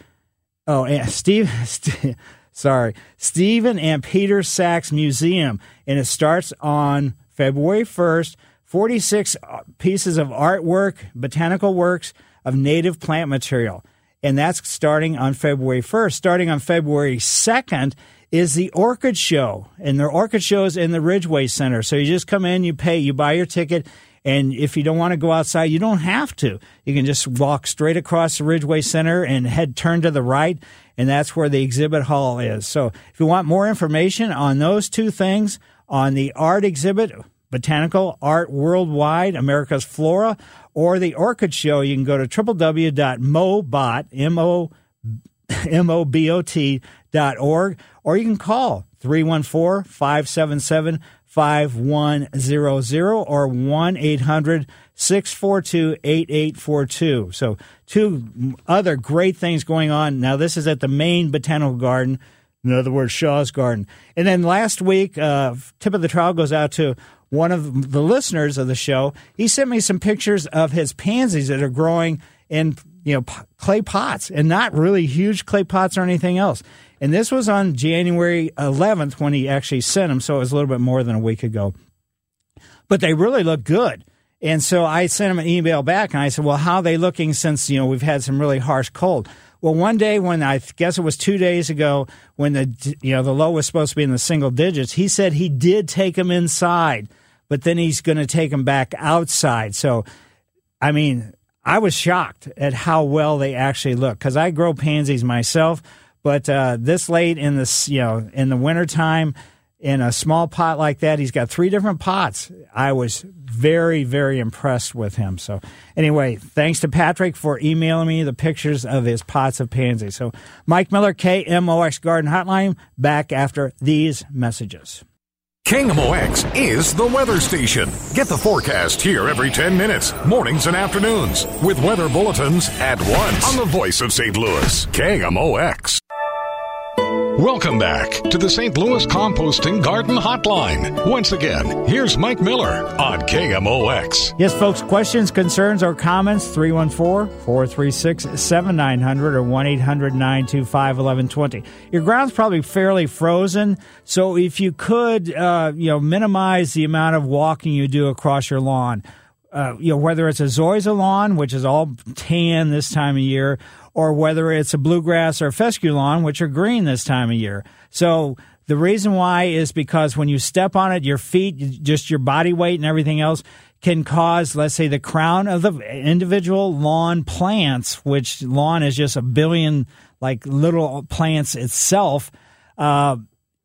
Oh, yeah, Steve. sorry, Stephen and Peter Sachs Museum, and it starts on February 1st. 46 uh, pieces of artwork, botanical works of native plant material. And that's starting on February 1st. Starting on February 2nd is the Orchid Show. And the Orchid Show is in the Ridgway Center. So you just come in, you pay, you buy your ticket, and if you don't want to go outside, you don't have to. You can just walk straight across the Ridgway Center and head turn to the right, and that's where the exhibit hall is. So if you want more information on those two things, on the art exhibit, Botanical Art Worldwide, America's Flora, or the Orchid Show, you can go to www.mobot, M-O, M-O-B-O-T dot org, or you can call 314-577 5100 or 1 800 642 8842. So, two other great things going on. Now, this is at the main botanical garden, in other words, Shaw's Garden. And then last week, uh, tip of the trowel goes out to one of the listeners of the show. He sent me some pictures of his pansies that are growing in you know clay pots and not really huge clay pots or anything else. And this was on January 11th when he actually sent them, so it was a little bit more than a week ago. But they really look good. And so I sent him an email back and I said, Well, how are they looking since, you know, we've had some really harsh cold? Well, one day when I guess it was two days ago when the you know the low was supposed to be in the single digits, he said he did take them inside, but then he's going to take them back outside. So, I mean, I was shocked at how well they actually look because I grow pansies myself. But uh, this late in the you know in the wintertime, in a small pot like that, he's got three different pots. I was very very impressed with him. So anyway, thanks to Patrick for emailing me the pictures of his pots of pansies. So Mike Miller, KMOX Garden Hotline, back after these messages. KMOX is the weather station. Get the forecast here every 10 minutes, mornings and afternoons, with weather bulletins at once on the voice of St. Louis, KMOX. Welcome back to the St. Louis Composting Garden Hotline. Once again, here's Mike Miller on KMOX. Yes, folks, questions, concerns, or comments 314 436 7900 or 1 800 925 1120. Your ground's probably fairly frozen, so if you could, uh, you know, minimize the amount of walking you do across your lawn. Uh, you know, whether it's a zoysia lawn, which is all tan this time of year, or whether it's a bluegrass or fescue lawn, which are green this time of year. So the reason why is because when you step on it, your feet, just your body weight and everything else can cause, let's say, the crown of the individual lawn plants, which lawn is just a billion like little plants itself. Uh,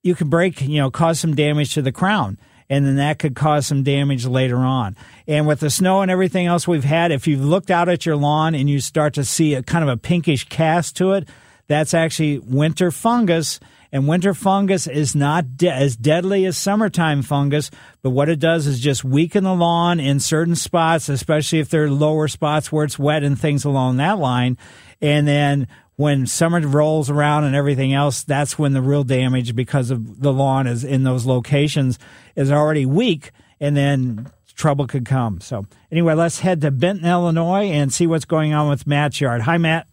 you can break, you know, cause some damage to the crown and then that could cause some damage later on. And with the snow and everything else we've had, if you've looked out at your lawn and you start to see a kind of a pinkish cast to it, that's actually winter fungus. And winter fungus is not de- as deadly as summertime fungus, but what it does is just weaken the lawn in certain spots, especially if they're lower spots where it's wet and things along that line. And then when summer rolls around and everything else, that's when the real damage because of the lawn is in those locations is already weak, and then trouble could come. So anyway, let's head to Benton, Illinois, and see what's going on with Matt's yard. Hi, Matt.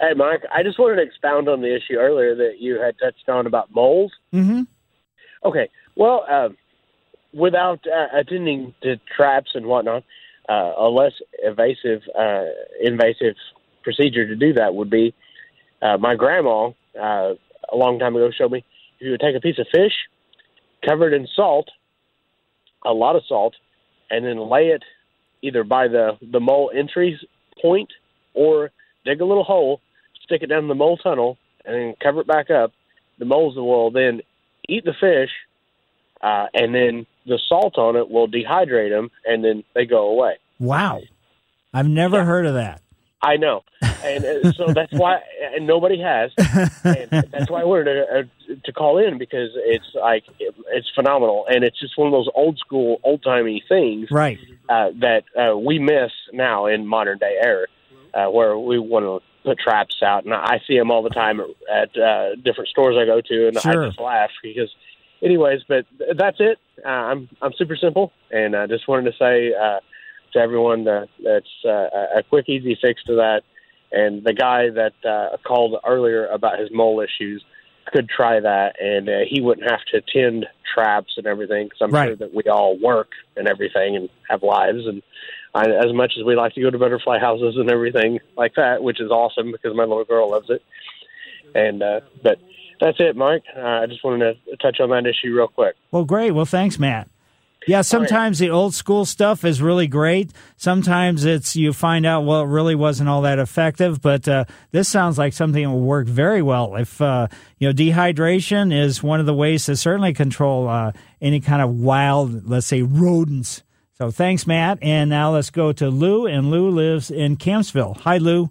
Hey, Mike. I just wanted to expound on the issue earlier that you had touched on about moles. Mm-hmm. Okay. Well, uh, without uh, attending to traps and whatnot, uh, a less evasive, uh, invasive procedure to do that would be uh, my grandma uh, a long time ago showed me if you would take a piece of fish, cover it in salt, a lot of salt, and then lay it either by the the mole entry point or dig a little hole, stick it down the mole tunnel, and then cover it back up. The moles will then eat the fish, uh, and then the salt on it will dehydrate them, and then they go away. Wow, I've never yeah. heard of that. I know, and uh, so that's why, and nobody has, and that's why I wanted to, uh, to call in because it's like it, it's phenomenal, and it's just one of those old school, old timey things, right? Uh, that uh, we miss now in modern day era, uh, where we want to put traps out, and I see them all the time at uh, different stores I go to, and sure. I just laugh because, anyways. But that's it. Uh, I'm I'm super simple, and I just wanted to say. Uh, to everyone that that's uh, a quick, easy fix to that. And the guy that uh, called earlier about his mole issues could try that, and uh, he wouldn't have to tend traps and everything. Because I'm right. sure that we all work and everything and have lives, and I, as much as we like to go to butterfly houses and everything like that, which is awesome because my little girl loves it. And uh, but that's it, Mike. Uh, I just wanted to touch on that issue real quick. Well, great. Well, thanks, Matt. Yeah, sometimes the old school stuff is really great. Sometimes it's you find out well, it really wasn't all that effective. But uh, this sounds like something that will work very well. If uh, you know, dehydration is one of the ways to certainly control uh, any kind of wild, let's say, rodents. So thanks, Matt. And now let's go to Lou. And Lou lives in Campsville. Hi, Lou.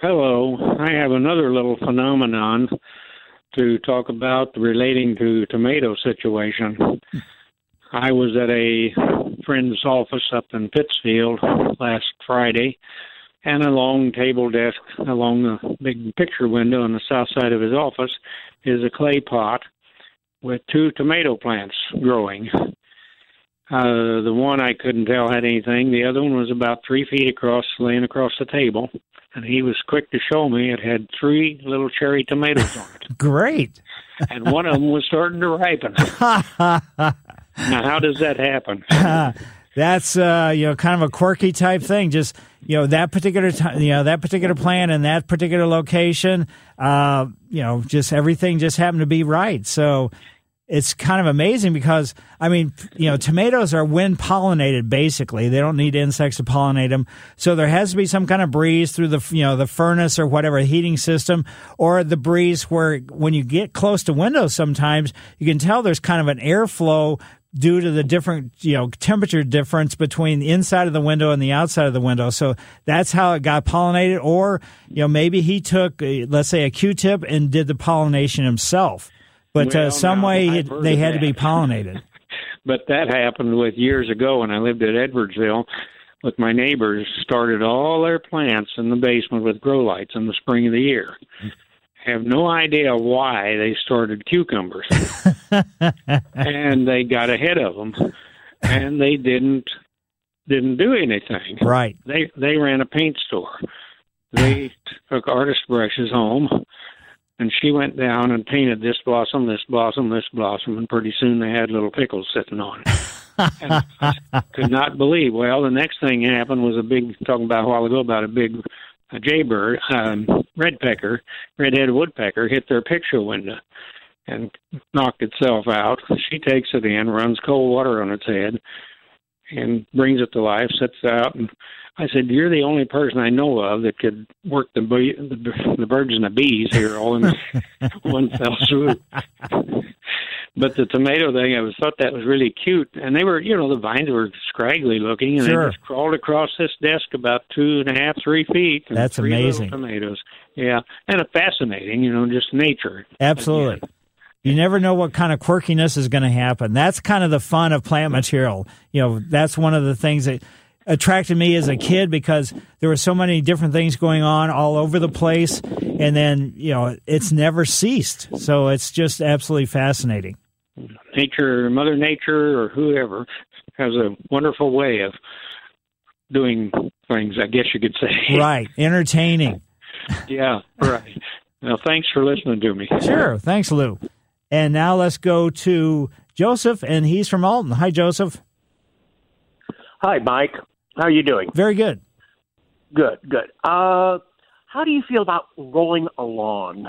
Hello. I have another little phenomenon to talk about relating to tomato situation. I was at a friend's office up in Pittsfield last Friday, and a long table desk along the big picture window on the south side of his office is a clay pot with two tomato plants growing. Uh, the one I couldn't tell had anything. The other one was about three feet across, laying across the table. And he was quick to show me it had three little cherry tomatoes on it. Great. and one of them was starting to ripen. now, how does that happen? That's uh, you know kind of a quirky type thing. Just you know that particular time, you know that particular plant and that particular location. Uh, you know, just everything just happened to be right. So it's kind of amazing because I mean, you know, tomatoes are wind pollinated basically. They don't need insects to pollinate them. So there has to be some kind of breeze through the you know the furnace or whatever heating system, or the breeze where when you get close to windows, sometimes you can tell there's kind of an airflow due to the different you know temperature difference between the inside of the window and the outside of the window so that's how it got pollinated or you know maybe he took let's say a q-tip and did the pollination himself but uh, some now, way it, they had to be pollinated. but that happened with years ago when I lived at Edwardsville with my neighbors. Started all their plants in the basement with grow lights in the spring of the year. Have no idea why they started cucumbers, and they got ahead of them, and they didn't didn't do anything. Right. They they ran a paint store. They took artist brushes home and she went down and painted this blossom, this blossom, this blossom, and pretty soon they had little pickles sitting on it. and I could not believe. Well, the next thing happened was a big talking about a while ago about a big a jaybird, um, red pecker, red-headed woodpecker hit their picture window and knocked itself out. She takes it in, runs cold water on its head, and brings it to life, sets it out, and I said, "You're the only person I know of that could work the bee, the, the birds and the bees here all in one fell swoop." But the tomato thing, I was thought that was really cute, and they were, you know, the vines were scraggly looking, and Sure. they just crawled across this desk about two and a half, three feet. and That's three amazing. Tomatoes, yeah, and a fascinating, you know, just nature. Absolutely. You never know what kind of quirkiness is going to happen. That's kind of the fun of plant material. You know, that's one of the things that attracted me as a kid because there were so many different things going on all over the place. And then, you know, it's never ceased. So it's just absolutely fascinating. Nature, Mother Nature, or whoever has a wonderful way of doing things. I guess you could say. Right. Entertaining. yeah. Right. Well, thanks for listening to me. Sure. Thanks, Lou. And now let's go to Joseph, and he's from Alton. Hi, Joseph. Hi, Mike. How are you doing? Very good. Good, good. Uh, how do you feel about rolling a lawn?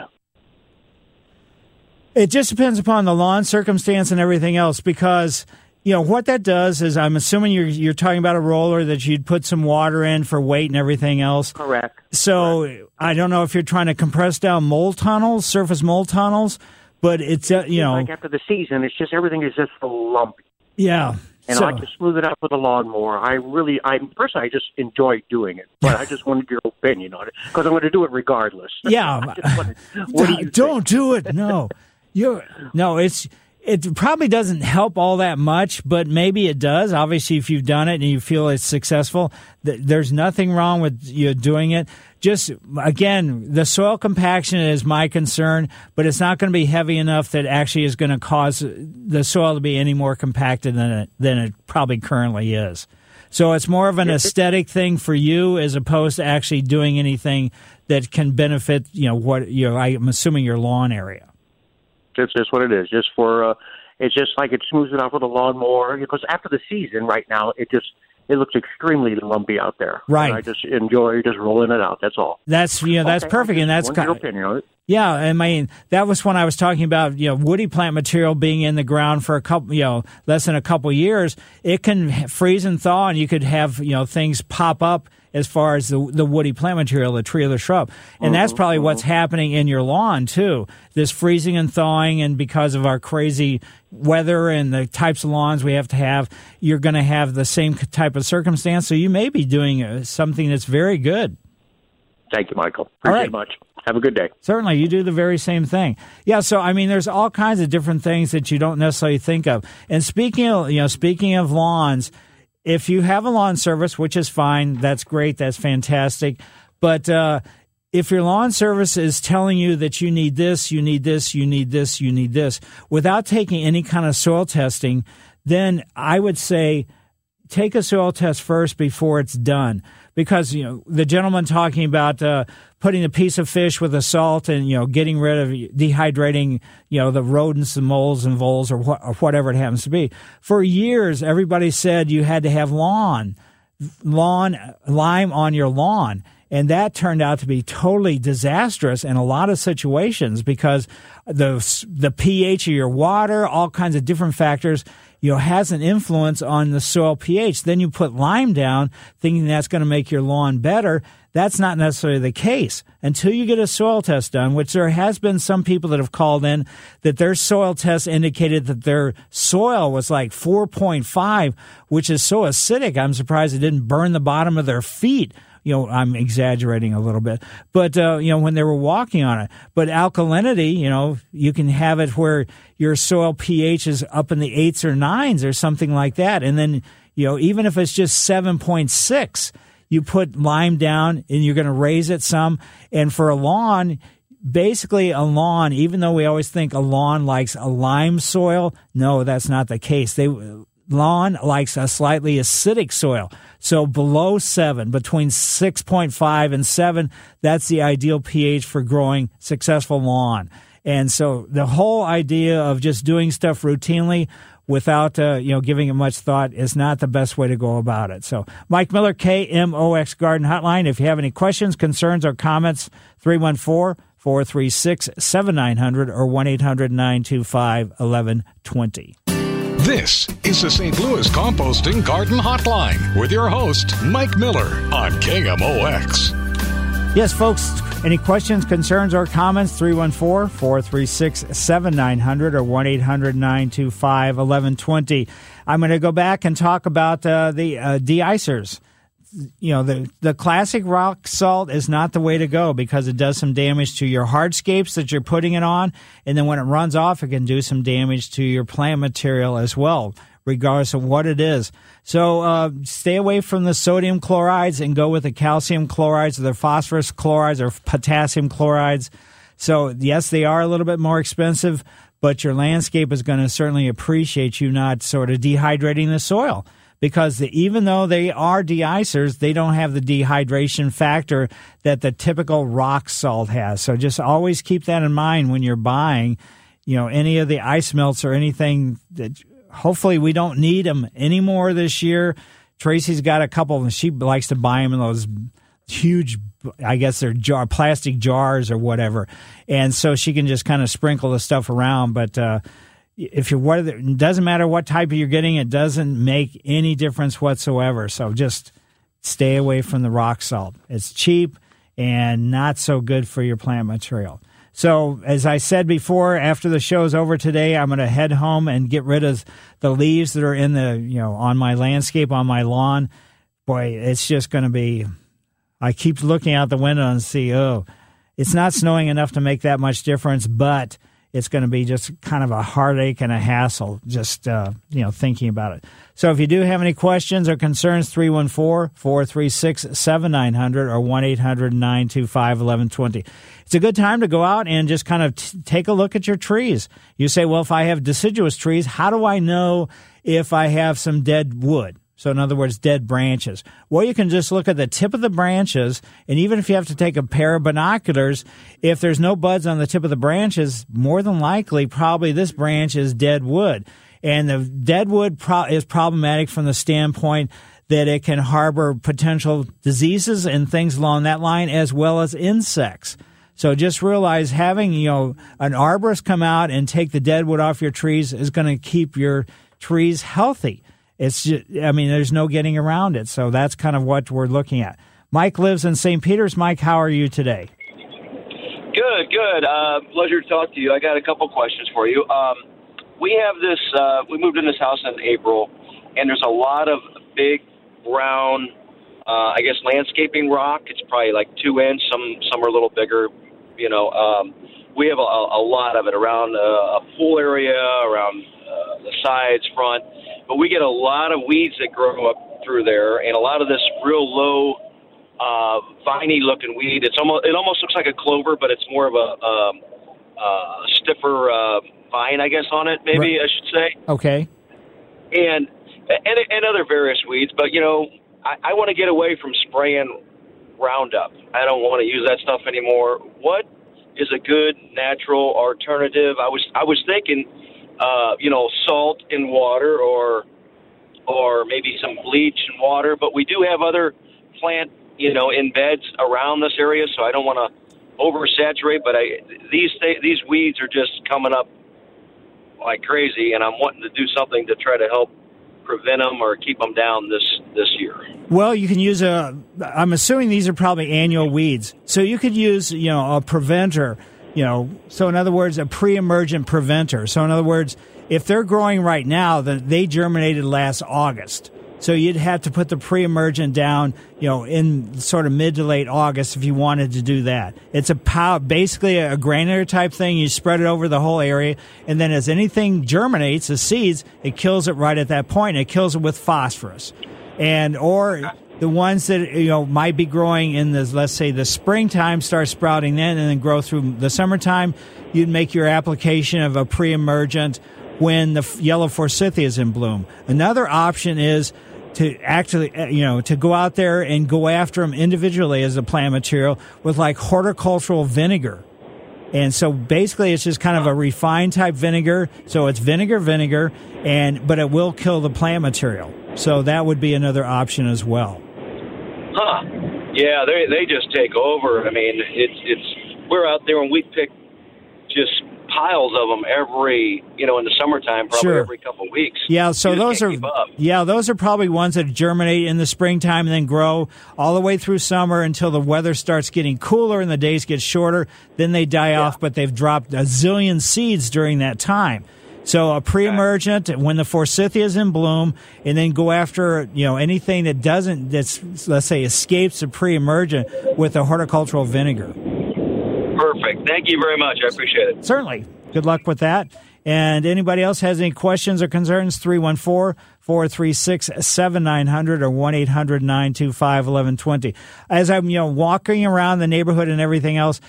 It just depends upon the lawn circumstance and everything else because you know what that does is I'm assuming you're you're talking about a roller that you'd put some water in for weight and everything else. Correct. So I don't know if you're trying to compress down mole tunnels, surface mole tunnels, but it's uh, you know like after the season, it's just everything is just so lumpy. yeah. And so, I like to smooth it out with a lawnmower. I really, I personally, I just enjoy doing it. But I just wanted your opinion on it because I'm going to do it regardless. Yeah. I just wanted- what do you don't do it. No, you no. It's it probably doesn't help all that much, but maybe it does. Obviously, if you've done it and you feel it's successful, th- there's nothing wrong with you doing it. Just again, the soil compaction is my concern, but it's not going to be heavy enough that actually is going to cause the soil to be any more compacted than it than it probably currently is. So it's more of an aesthetic thing for you as opposed to actually doing anything that can benefit, you know, what you know, I'm assuming your lawn area. It's just what it is. Just for, uh, it's just like it smooths it out with a lawnmower because after the season, right now, it just it looks extremely lumpy out there. Right. And I just enjoy just rolling it out. That's all. That's you know, that's Okay, perfect, and that's wanted your kind opinion. Yeah, I mean that was when I was talking about you know woody plant material being in the ground for a couple you know less than a couple years. It can freeze and thaw, and you could have you know things pop up as far as the the woody plant material, the tree or the shrub, and that's Mhm, probably what's mhm. happening in your lawn too. This freezing and thawing, and because of our crazy weather and the types of lawns we have to have, you're going to have the same type of circumstance. So you may be doing uh, something that's very good. Thank you, Michael. All Appreciate right. it much. Have a good day. Certainly, you do the very same thing. Yeah, so I mean, there's all kinds of different things that you don't necessarily think of. And speaking of, you know, speaking of lawns, if you have a lawn service, which is fine, that's great, that's fantastic. But uh, if your lawn service is telling you that you need this, you need this, you need this, you need this, without taking any kind of soil testing, then I would say take a soil test first before it's done. Because you know the gentleman talking about uh, putting a piece of fish with a salt and you know getting rid of dehydrating you know the rodents the moles and voles or, wha- or whatever it happens to be. For years everybody said you had to have lawn lawn lime on your lawn and that turned out to be totally disastrous in a lot of situations because the the pH of your water, all kinds of different factors, you know, has an influence on the soil pH. Then you put lime down, thinking that's going to make your lawn better. That's not necessarily the case until you get a soil test done, which there has been some people that have called in that their soil test indicated that their soil was like 4.5, which is so acidic. I'm surprised it didn't burn the bottom of their feet you know, I'm exaggerating a little bit, but, uh, you know, when they were walking on it. But alkalinity, you know, you can have it where your soil pH is up in the eights or nines or something like that. And then, you know, even if it's just 7.6, you put lime down and you're going to raise it some. And for a lawn, basically a lawn, even though we always think a lawn likes a lime soil, no, that's not the case. They, lawn likes a slightly acidic soil. So below seven, between 6.5 and seven, that's the ideal pH for growing successful lawn. And so the whole idea of just doing stuff routinely without, uh, you know, giving it much thought is not the best way to go about it. So Mike Miller, KMOX Garden Hotline. If you have any questions, concerns, or comments, 314 436 7900 or 1 800 925 1120. This is the St. Louis Composting Garden Hotline with your host, Mike Miller on KMOX. Yes, folks, any questions, concerns, or comments? 314 436 7900 or 1 800 925 1120. I'm going to go back and talk about uh, the uh, de-icers. You know, the, the classic rock salt is not the way to go because it does some damage to your hardscapes that you're putting it on. And then when it runs off, it can do some damage to your plant material as well, regardless of what it is. So uh, stay away from the sodium chlorides and go with the calcium chlorides or the phosphorus chlorides or potassium chlorides. So, yes, they are a little bit more expensive, but your landscape is going to certainly appreciate you not sort of dehydrating the soil because the, even though they are de-icers, they don't have the dehydration factor that the typical rock salt has. So just always keep that in mind when you're buying, you know, any of the ice melts or anything that hopefully we don't need them anymore this year. Tracy's got a couple and she likes to buy them in those huge I guess they're jar plastic jars or whatever. And so she can just kind of sprinkle the stuff around, but uh if you're what it doesn't matter what type you're getting, it doesn't make any difference whatsoever. So just stay away from the rock salt. It's cheap and not so good for your plant material. So, as I said before, after the show's over today, I'm going to head home and get rid of the leaves that are in the, you know, on my landscape, on my lawn. Boy, it's just going to be. I keep looking out the window and see, oh, it's not snowing enough to make that much difference, but it's going to be just kind of a heartache and a hassle just uh, you know thinking about it. So if you do have any questions or concerns 314-436-7900 or 1-800-925-1120. It's a good time to go out and just kind of t- take a look at your trees. You say, "Well, if I have deciduous trees, how do I know if I have some dead wood?" So, in other words, dead branches. Well, you can just look at the tip of the branches, and even if you have to take a pair of binoculars, if there's no buds on the tip of the branches, more than likely, probably this branch is dead wood. And the dead wood pro- is problematic from the standpoint that it can harbor potential diseases and things along that line, as well as insects. So just realize having, you know, an arborist come out and take the dead wood off your trees is going to keep your trees healthy. It's just, I mean, there's no getting around it. So that's kind of what we're looking at. Mike lives in St. Peters. Mike, how are you today? Good, good. Uh, pleasure to talk to you. I got a couple questions for you. Um, we have this, uh, we moved in this house in April, and there's a lot of big brown, uh, I guess, landscaping rock. It's probably like two inch, some, some are a little bigger, you know. Um, we have a, a lot of it around uh, a pool area, around uh, the sides, front, but we get a lot of weeds that grow up through there, and a lot of this real low uh, viney looking weed. It's almost it almost looks like a clover, but it's more of a um, uh, stiffer uh, vine, I guess, on it. Maybe Right. I should say, Okay. and and and other various weeds. But you know, I, I want to get away from spraying Roundup. I don't want to use that stuff anymore. What is a good natural alternative? I was I was thinking, uh, you know, salt in water or or maybe some bleach and water. But we do have other plant, you know, in beds around this area, so I don't want to oversaturate. But I these th- these weeds are just coming up like crazy, and I'm wanting to do something to try to help prevent them or keep them down this this year. Well, you can use a. I'm assuming these are probably annual weeds, so you could use you know a preventer. You know, so in other words, a pre-emergent preventer. So in other words, if they're growing right now, then they germinated last August. So you'd have to put the pre-emergent down, you know, in sort of mid to late August if you wanted to do that. It's a pow- basically a granular type thing. You spread it over the whole area, and then as anything germinates, the seeds, it kills it right at that point. It kills it with phosphorus, and or the ones that you know might be growing in the let's say the springtime start sprouting then and then grow through the summertime. You'd make your application of a pre-emergent when the yellow forsythia is in bloom. Another option is to actually, uh, you know, to go out there and go after them individually as a plant material with like horticultural vinegar. And so basically it's just kind of a refined type vinegar. So it's vinegar, vinegar, and, but it will kill the plant material. So that would be another option as well. Huh? Yeah, they they just take over. I mean, it's it's we're out there and we pick just piles of them every you know in the summertime, probably Sure. every couple of weeks. Yeah, so those are yeah, those are probably ones that germinate in the springtime and then grow all the way through summer until the weather starts getting cooler and the days get shorter. Then they die off, but they've dropped a zillion seeds during that time. So a pre-emergent when the forsythia is in bloom, and then go after you know anything that doesn't that's let's say escapes the pre-emergent with a horticultural vinegar. Perfect. Thank you very much. I appreciate it. Certainly. Good luck with that. And anybody else has any questions or concerns, 314 436 7900 or 1 800 925 1120. As I'm, you know, walking around the neighborhood and everything else,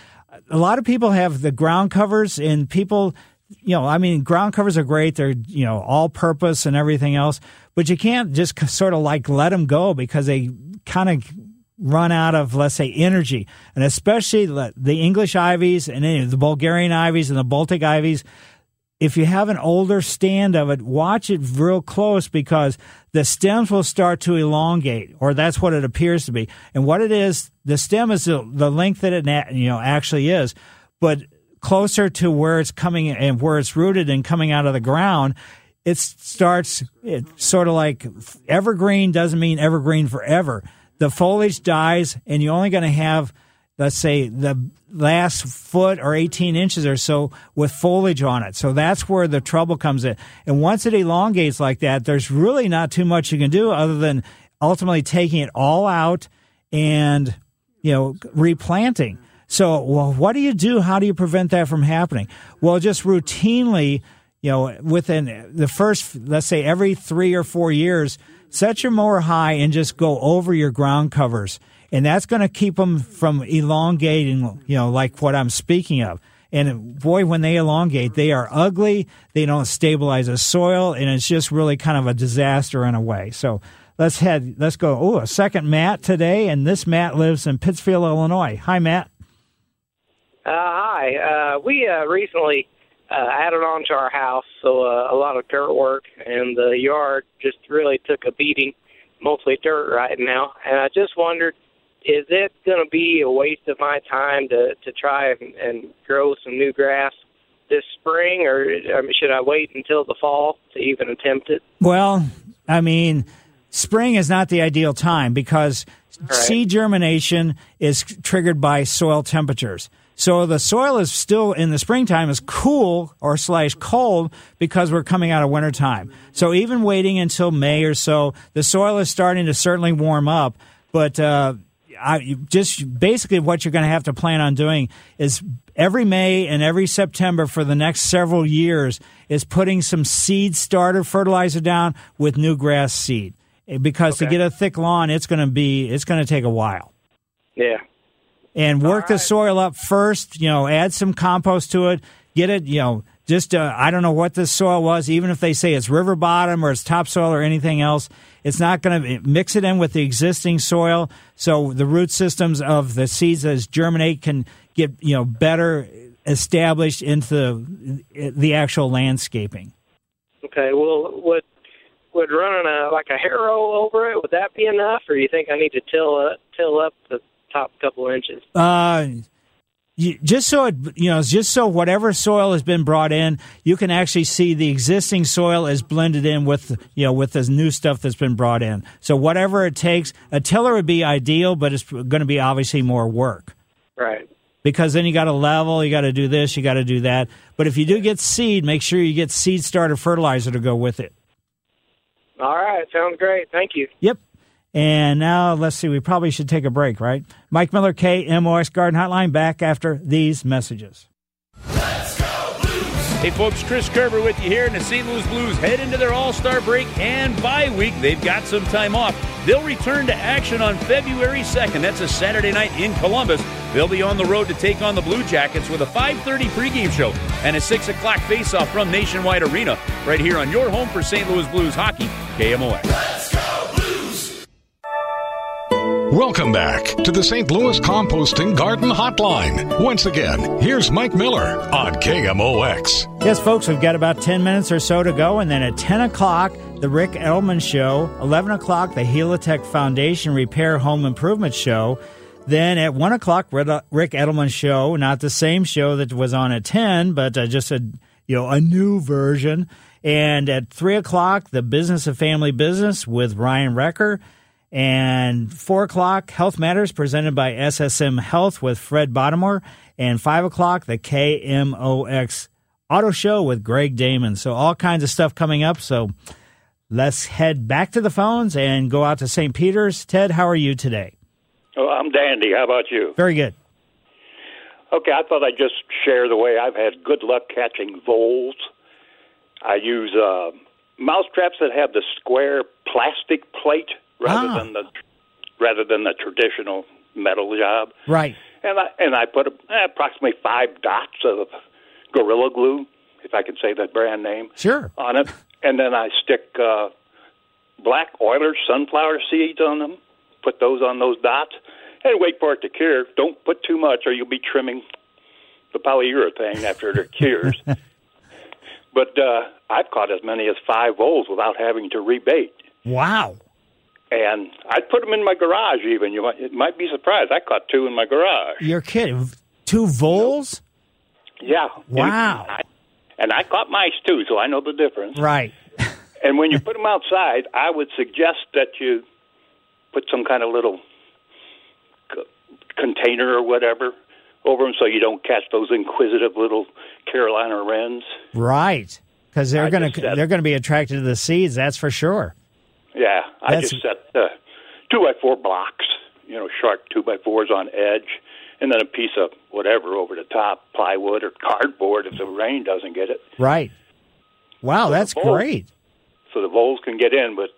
a lot of people have the ground covers and people, you know, I mean, ground covers are great. They're, you know, all purpose and everything else, but you can't just sort of like let them go because they kind of run out of, let's say, energy. And especially the English ivies and the Bulgarian ivies and the Baltic ivies. If you have an older stand of it, watch it real close because the stems will start to elongate, or that's what it appears to be. And what it is, the stem is the, the length that it you know actually is, but closer to where it's coming and where it's rooted and coming out of the ground, it starts it sort of like evergreen doesn't mean evergreen forever. The foliage dies, and you're only going to have, let's say, the last foot or 18 inches or so with foliage on it. So that's where the trouble comes in. And once it elongates like that, there's really not too much you can do other than ultimately taking it all out and, you know, replanting. So, well, what do you do? How do you prevent that from happening? Well, just routinely, you know, within the first, let's say every three or four years, set your mower high and just go over your ground covers. And that's going to keep them from elongating, you know, like what I'm speaking of. And boy, when they elongate, they are ugly. They don't stabilize the soil, and it's just really kind of a disaster in a way. So let's head, let's go. Oh, a second Matt today, and this Matt lives in Pittsfield, Illinois. Hi, Matt. Uh, hi. Uh, we uh, recently uh, added on to our house, so uh, a lot of dirt work, and the yard just really took a beating, mostly dirt right now. And I just wondered is it going to be a waste of my time to to try and, and grow some new grass this spring, or I mean, should I wait until the fall to even attempt it? Well, I mean, spring is not the ideal time because Right. seed germination is triggered by soil temperatures. So the soil is still in the springtime is cool or slash cold because we're coming out of wintertime. So even waiting until May or so, the soil is starting to certainly warm up. But uh, I, just basically what you're going to have to plan on doing is every May and every September for the next several years is putting some seed starter fertilizer down with new grass seed. Because to get a thick lawn, it's going to be it's going to take a while Yeah. And work the soil up first. You know, add some compost to it. Get it. You know, just uh, I don't know what this soil was. Even if they say it's river bottom or it's topsoil or anything else, it's not going to mix it in with the existing soil. So the root systems of the seeds as germinate can get you know better established into the, the actual landscaping. Okay. Well, would would running a like a harrow over it would that be enough, or do you think I need to till uh, till up the top couple inches? Uh, you, just so it, you know, just so whatever soil has been brought in, you can actually see the existing soil is blended in with, you know, with this new stuff that's been brought in. So whatever it takes, a tiller would be ideal, but it's going to be obviously more work Right. because then you got to level, you got to do this, you got to do that. But if you do get seed, make sure you get seed starter fertilizer to go with it. All right. Sounds great. Thank you. Yep. And now let's see, we probably should take a break, right? Mike Miller, KMOX Garden Hotline, back after these messages. Let's go, Blues. Hey folks, Chris Kerber with you here, and the St. Louis Blues head into their All-Star break and bye week. They've got some time off. They'll return to action on February 2nd. That's a Saturday night in Columbus. They'll be on the road to take on the Blue Jackets with a 5:30 pregame show and a 6 o'clock face-off from Nationwide Arena, right here on your home for St. Louis Blues hockey, KMOX. Welcome back to the St. Louis Composting Garden Hotline. Once again, here's Mike Miller on KMOX. Yes, folks, we've got about 10 minutes or so to go. And then at 10 o'clock, the Ric Edelman Show. 11 o'clock, the Helitech Foundation Repair Home Improvement Show. Then at 1 o'clock, Ric Edelman Show. Not the same show that was on at 10, but uh, just a, you know, a new version. And at 3 o'clock, the Business of Family Business with Ryan Recker. And 4 o'clock, Health Matters presented by SSM Health with Fred Bottomore. And 5 o'clock, the KMOX Auto Show with Greg Damon. So all kinds of stuff coming up. So let's head back to the phones and go out to St. Peter's. Ted, how are you today? Oh, I'm dandy. How about you? Very good. Okay, I thought I'd just share the way I've had good luck catching voles. I use uh, mouse traps that have the square plastic plate rather Ah. than the rather than the traditional metal job. Right. And I and I put eh, approximately five dots of Gorilla Glue, if I can say that brand name, Sure. on it, and then I stick uh, black Oilers sunflower seeds on them. Put those on those dots, and wait for it to cure. Don't put too much, or you'll be trimming the polyurethane after it cures. but uh, I've caught as many as five voles without having to rebait. Wow. And I'd put them in my garage. Even you might, it might be surprised. I caught two in my garage. You're kidding. Two voles? Yeah. Wow. And I, and I caught mice too, so I know the difference. Right. And when you put them outside, I would suggest that you put some kind of little c- container or whatever over them so you don't catch those inquisitive little Carolina wrens. Right. Because they're going to they're going to be attracted to the seeds. That's for sure. Yeah, I That's- just set uh, two by four blocks, you know, sharp two by fours on edge, and then a piece of whatever over the top, plywood or cardboard if the rain doesn't get it, Right. Wow, that's voles- great. so the voles can get in, but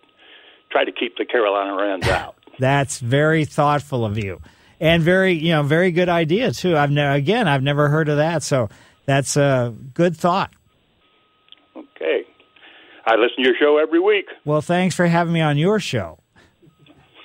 try to keep the Carolina wrens out. That's very thoughtful of you, and very you know very good idea too. I've never again I've never heard of that, so that's a good thought. Okay, I listen to your show every week. Well, thanks for having me on your show.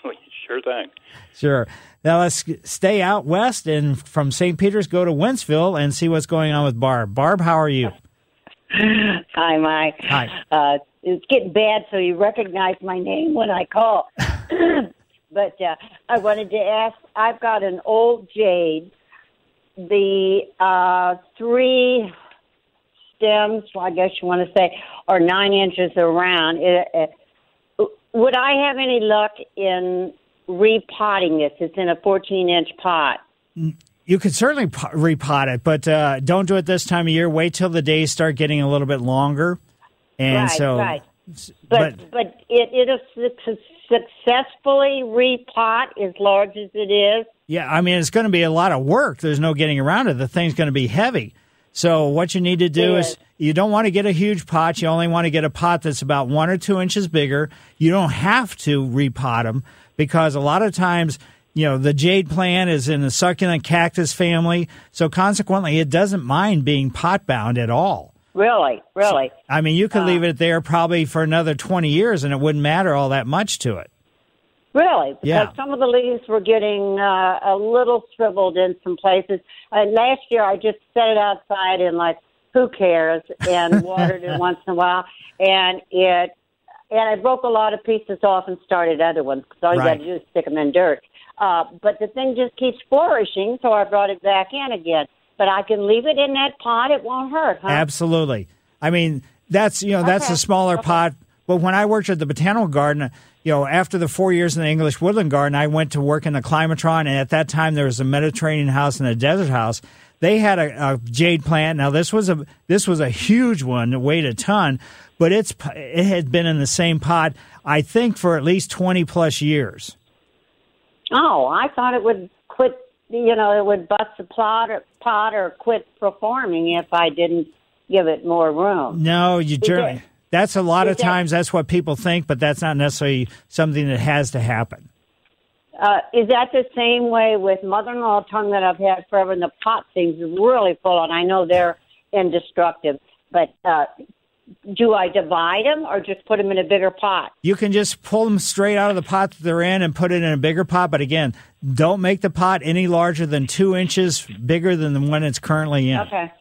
sure thing. Sure. Now let's stay out west and from St. Peter's go to Wentzville and see what's going on with Barb. Barb, how are you? Hi, Mike. Hi. Uh, it's getting bad, so you recognize my name when I call. but uh, I wanted to ask. I've got an old jade. The uh, three stems, well, I guess you want to say, are nine inches around. It, it, would I have any luck in repotting this? It's in a 14 inch pot. You could certainly po- repot it, but uh, don't do it this time of year. Wait till the days start getting a little bit longer, and right, so. right. But but, it it'll su- successfully repot as large as it is. Yeah, I mean it's going to be a lot of work. There's no getting around it. The thing's going to be heavy. So what you need to do is you don't want to get a huge pot. You only want to get a pot that's about one or two inches bigger. You don't have to repot them because a lot of times, you know, the jade plant is in the succulent cactus family. So consequently, it doesn't mind being pot bound at all. Really, really. I mean, you could leave it there probably for another 20 years and it wouldn't matter all that much to it. Really? Because Yeah. some of the leaves were getting uh, a little shriveled in some places. Uh, last year, I just set it outside and like, who cares, and watered it once in a while, and it and I broke a lot of pieces off and started other ones because all you Right. got to do is stick them in dirt. Uh, but the thing just keeps flourishing, so I brought it back in again. But I can leave it in that pot; it won't hurt, huh? Absolutely. I mean, that's you know that's Okay. a smaller pot. But when I worked at the botanical garden, you know, after the four years in the English woodland garden, I went to work in the climatron, and at that time there was a Mediterranean house and a desert house. They had a, a jade plant. Now this was a this was a huge one, it weighed a ton, but it's it had been in the same pot, I think, for at least twenty plus years. Oh, I thought it would quit. You know, it would bust the plot or pot or quit performing if I didn't give it more room. No, you generally. That's a lot of times that's what people think, but that's not necessarily something that has to happen. Uh, is that the same way with mother-in-law tongue that I've had forever? And the pot things really full, and I know they're indestructible. But uh, do I divide them or just put them in a bigger pot? You can just pull them straight out of the pot that they're in and put it in a bigger pot. But again, don't make the pot any larger than two inches bigger than the one it's currently in. Okay.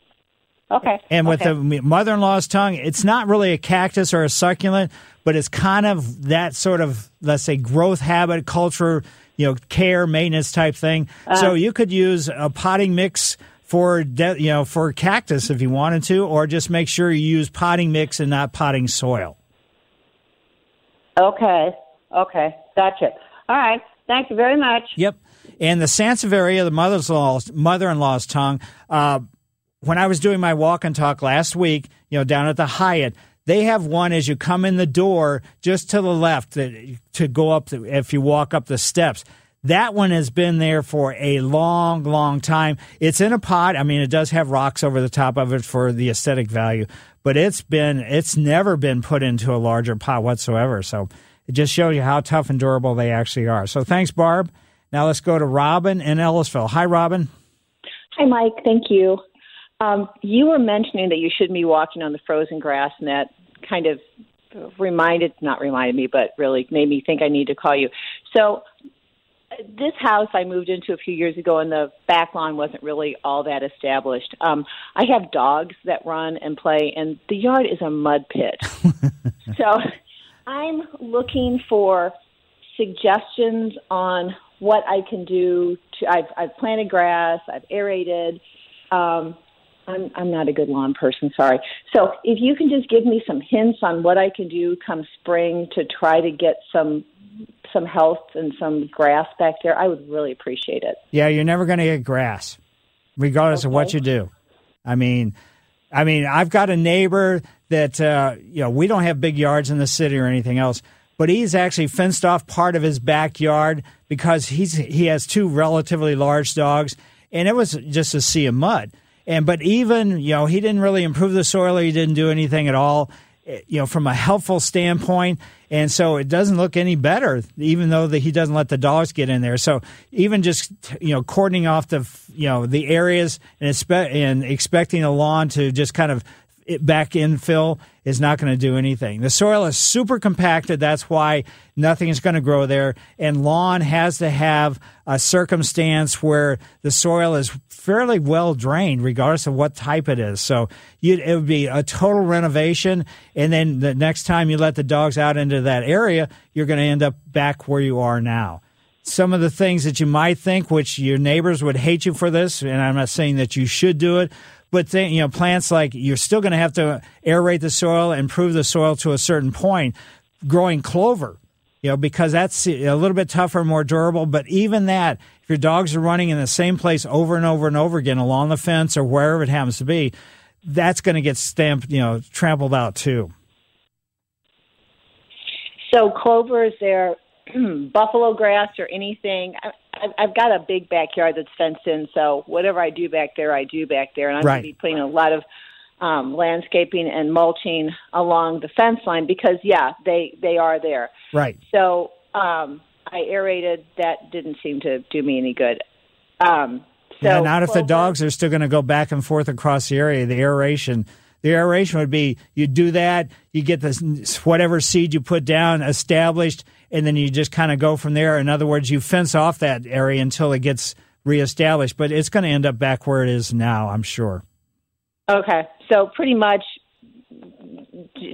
Okay. And with okay. the mother in law's tongue, it's not really a cactus or a succulent, but it's kind of that sort of, let's say, growth habit, culture, you know, care, maintenance type thing. so Uh-huh. you could use a potting mix for, de- you know, for cactus if you wanted to, or just make sure you use potting mix and not potting soil. Okay. Okay. Gotcha. All right. Thank you very much. Yep. And the Sansevieria, the mother-in-law's, mother-in-law's tongue, uh, when I was doing my walk and talk last week, you know, down at the Hyatt, they have one as you come in the door just to the left to go up the, if you walk up the steps. That one has been there for a long, long time. It's in a pot. I mean, it does have rocks over the top of it for the aesthetic value, but it's been, it's never been put into a larger pot whatsoever. So it just shows you how tough and durable they actually are. So thanks, Barb. Now let's go to Robin in Ellisville. Hi, Robin. Hi, Mike. Thank you. Um, you were mentioning that you shouldn't be walking on the frozen grass, and that kind of reminded, not reminded me, but really made me think I need to call you. So, this house I moved into a few years ago, and the back lawn wasn't really all that established. Um, I have dogs that run and play, and the yard is a mud pit. so, I'm looking for suggestions on what I can do. To I've I've planted grass, I've aerated. Um, I'm I'm not a good lawn person, sorry. So if you can just give me some hints on what I can do come spring to try to get some some health and some grass back there, I would really appreciate it. Yeah, you're never going to get grass, regardless of what you do. I mean, I mean, I've got a neighbor that uh, you know we don't have big yards in the city or anything else, but he's actually fenced off part of his backyard because he's he has two relatively large dogs, and it was just a sea of mud. And but even you know he didn't really improve the soil, or he didn't do anything at all. eh, You know, from a helpful standpoint, and so it doesn't look any better, even though the, he doesn't let the dogs get in there. So even just you know cordoning off the you know the areas and expect and expecting a lawn to just kind of back infill is not going to do anything. The soil is super compacted. That's why nothing is going to grow there. And lawn has to have a circumstance where the soil is fairly well drained, regardless of what type it is. So it would be a total renovation. And then the next time you let the dogs out into that area, you're going to end up back where you are now. Some of the things that you might think, which your neighbors would hate you for this, and I'm not saying that you should do it, but th- you know, plants like you're still going to have to aerate the soil, improve the soil to a certain point. Growing clover, you know, because that's a little bit tougher, and more durable. But even that, if your dogs are running in the same place over and over and over again along the fence or wherever it happens to be, that's going to get stamped, you know, trampled out too. So clover is there buffalo grass or anything? I, I've got a big backyard that's fenced in, so whatever I do back there, I do back there, and I'm Right. going to be putting a lot of um, landscaping and mulching along the fence line because, yeah, they they are there. Right. So um, I aerated. That didn't seem to do me any good. Um, so yeah, not if the dogs are still going to go back and forth across the area. The aeration, the aeration would be you do that, you get this whatever seed you put down established, and then you just kind of go from there. In other words, you fence off that area until it gets reestablished, but it's going to end up back where it is now. I'm sure. Okay, so pretty much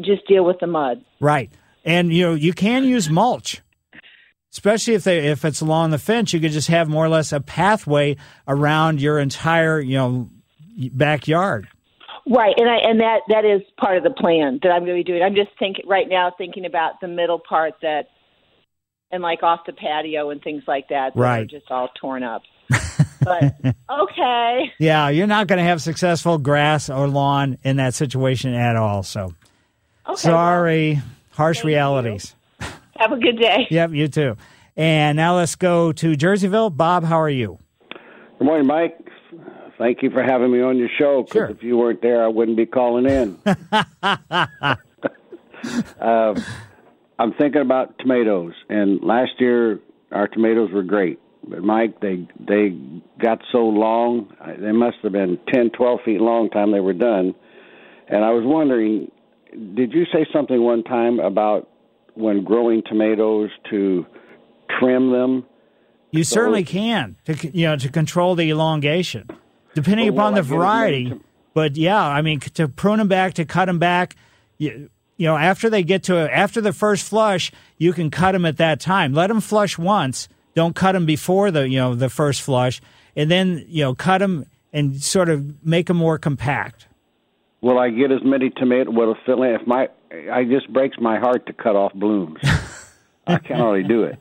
just deal with the mud. Right, and you know you can use mulch. Especially if they if it's along the fence, you could just have more or less a pathway around your entire you know backyard. Right, and I and that that is part of the plan that I'm going to be doing. I'm just thinking right now, thinking about the middle part that, and like off the patio and things like that, that are Right. just all torn up. but okay, Yeah, you're not going to have successful grass or lawn in that situation at all. So, Okay, sorry, harsh realities. have a good day. Yep, you too. And now let's go to Jerseyville. Bob, how are you? Good morning, Mike. Thank you for having me on your show. Because if you weren't there, I wouldn't be calling in. uh, I'm thinking about tomatoes, and last year our tomatoes were great. But Mike, they they got so long; they must have been 10, 12 feet long time they were done. And I was wondering, did you say something one time about when growing tomatoes to trim them? You certainly can to you know to control the elongation, depending oh, upon I the get as many variety. But yeah, I mean to prune them back, to cut them back. You, you know, after they get to after the first flush, you can cut them at that time. Let them flush once. Don't cut them before the you know the first flush, and then you know cut them and sort of make them more compact. Will I get as many tomato? Will it fill in? If my, I just breaks my heart to cut off blooms. I can't really do it.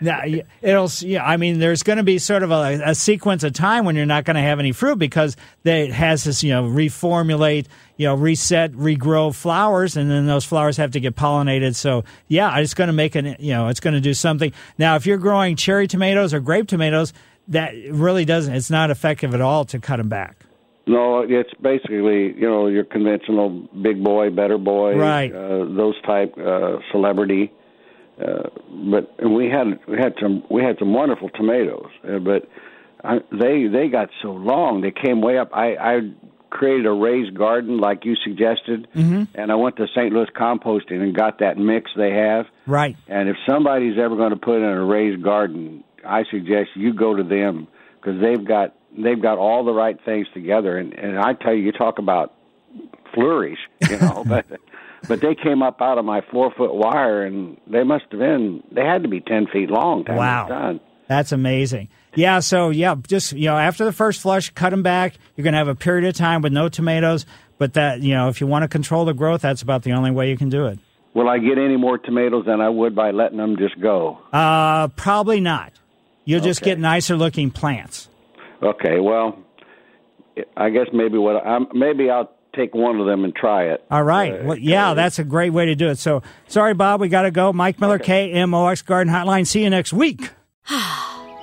Now, it'll, yeah, I mean, there's going to be sort of a, a sequence of time when you're not going to have any fruit because they, it has this, you know, reformulate, you know, reset, regrow flowers, and then those flowers have to get pollinated. So, yeah, it's going to make an, you know, it's going to do something. Now, if you're growing cherry tomatoes or grape tomatoes, that really doesn't, it's not effective at all to cut them back. No, it's basically you know your conventional big boy, better boy, Right. Uh, those type uh, celebrity. Uh, but and we had we had some we had some wonderful tomatoes, uh, but I, they they got so long they came way up. I I created a raised garden like you suggested, Mm-hmm. and I went to St. Louis Composting and got that mix they have. Right. And if somebody's ever going to put in a raised garden, I suggest you go to them because they've got they've got all the right things together. And and I tell you, you talk about flourish, you know, but but they came up out of my four foot wire, and they must have been they had to be ten feet long. Wow. Done. That's amazing. Yeah, so yeah, just you know, after the first flush, cut them back. You're going to have a period of time with no tomatoes, but that you know, if you want to control the growth, that's about the only way you can do it. Will I get any more tomatoes than I would by letting them just go? Uh, probably not. You'll just get nicer looking plants. Okay, well, I guess maybe what I'm maybe I'll take one of them and try it. All right. Uh, well, yeah, that's a great way to do it. So, sorry, Bob, we got to go. Mike Miller, KMOX Garden Hotline. See you next week.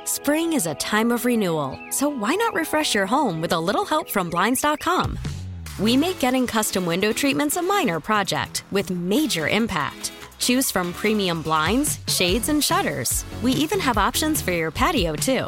Spring is a time of renewal, so why not refresh your home with a little help from Blinds.com? We make getting custom window treatments a minor project with major impact. Choose from premium blinds, shades, and shutters. We even have options for your patio, too.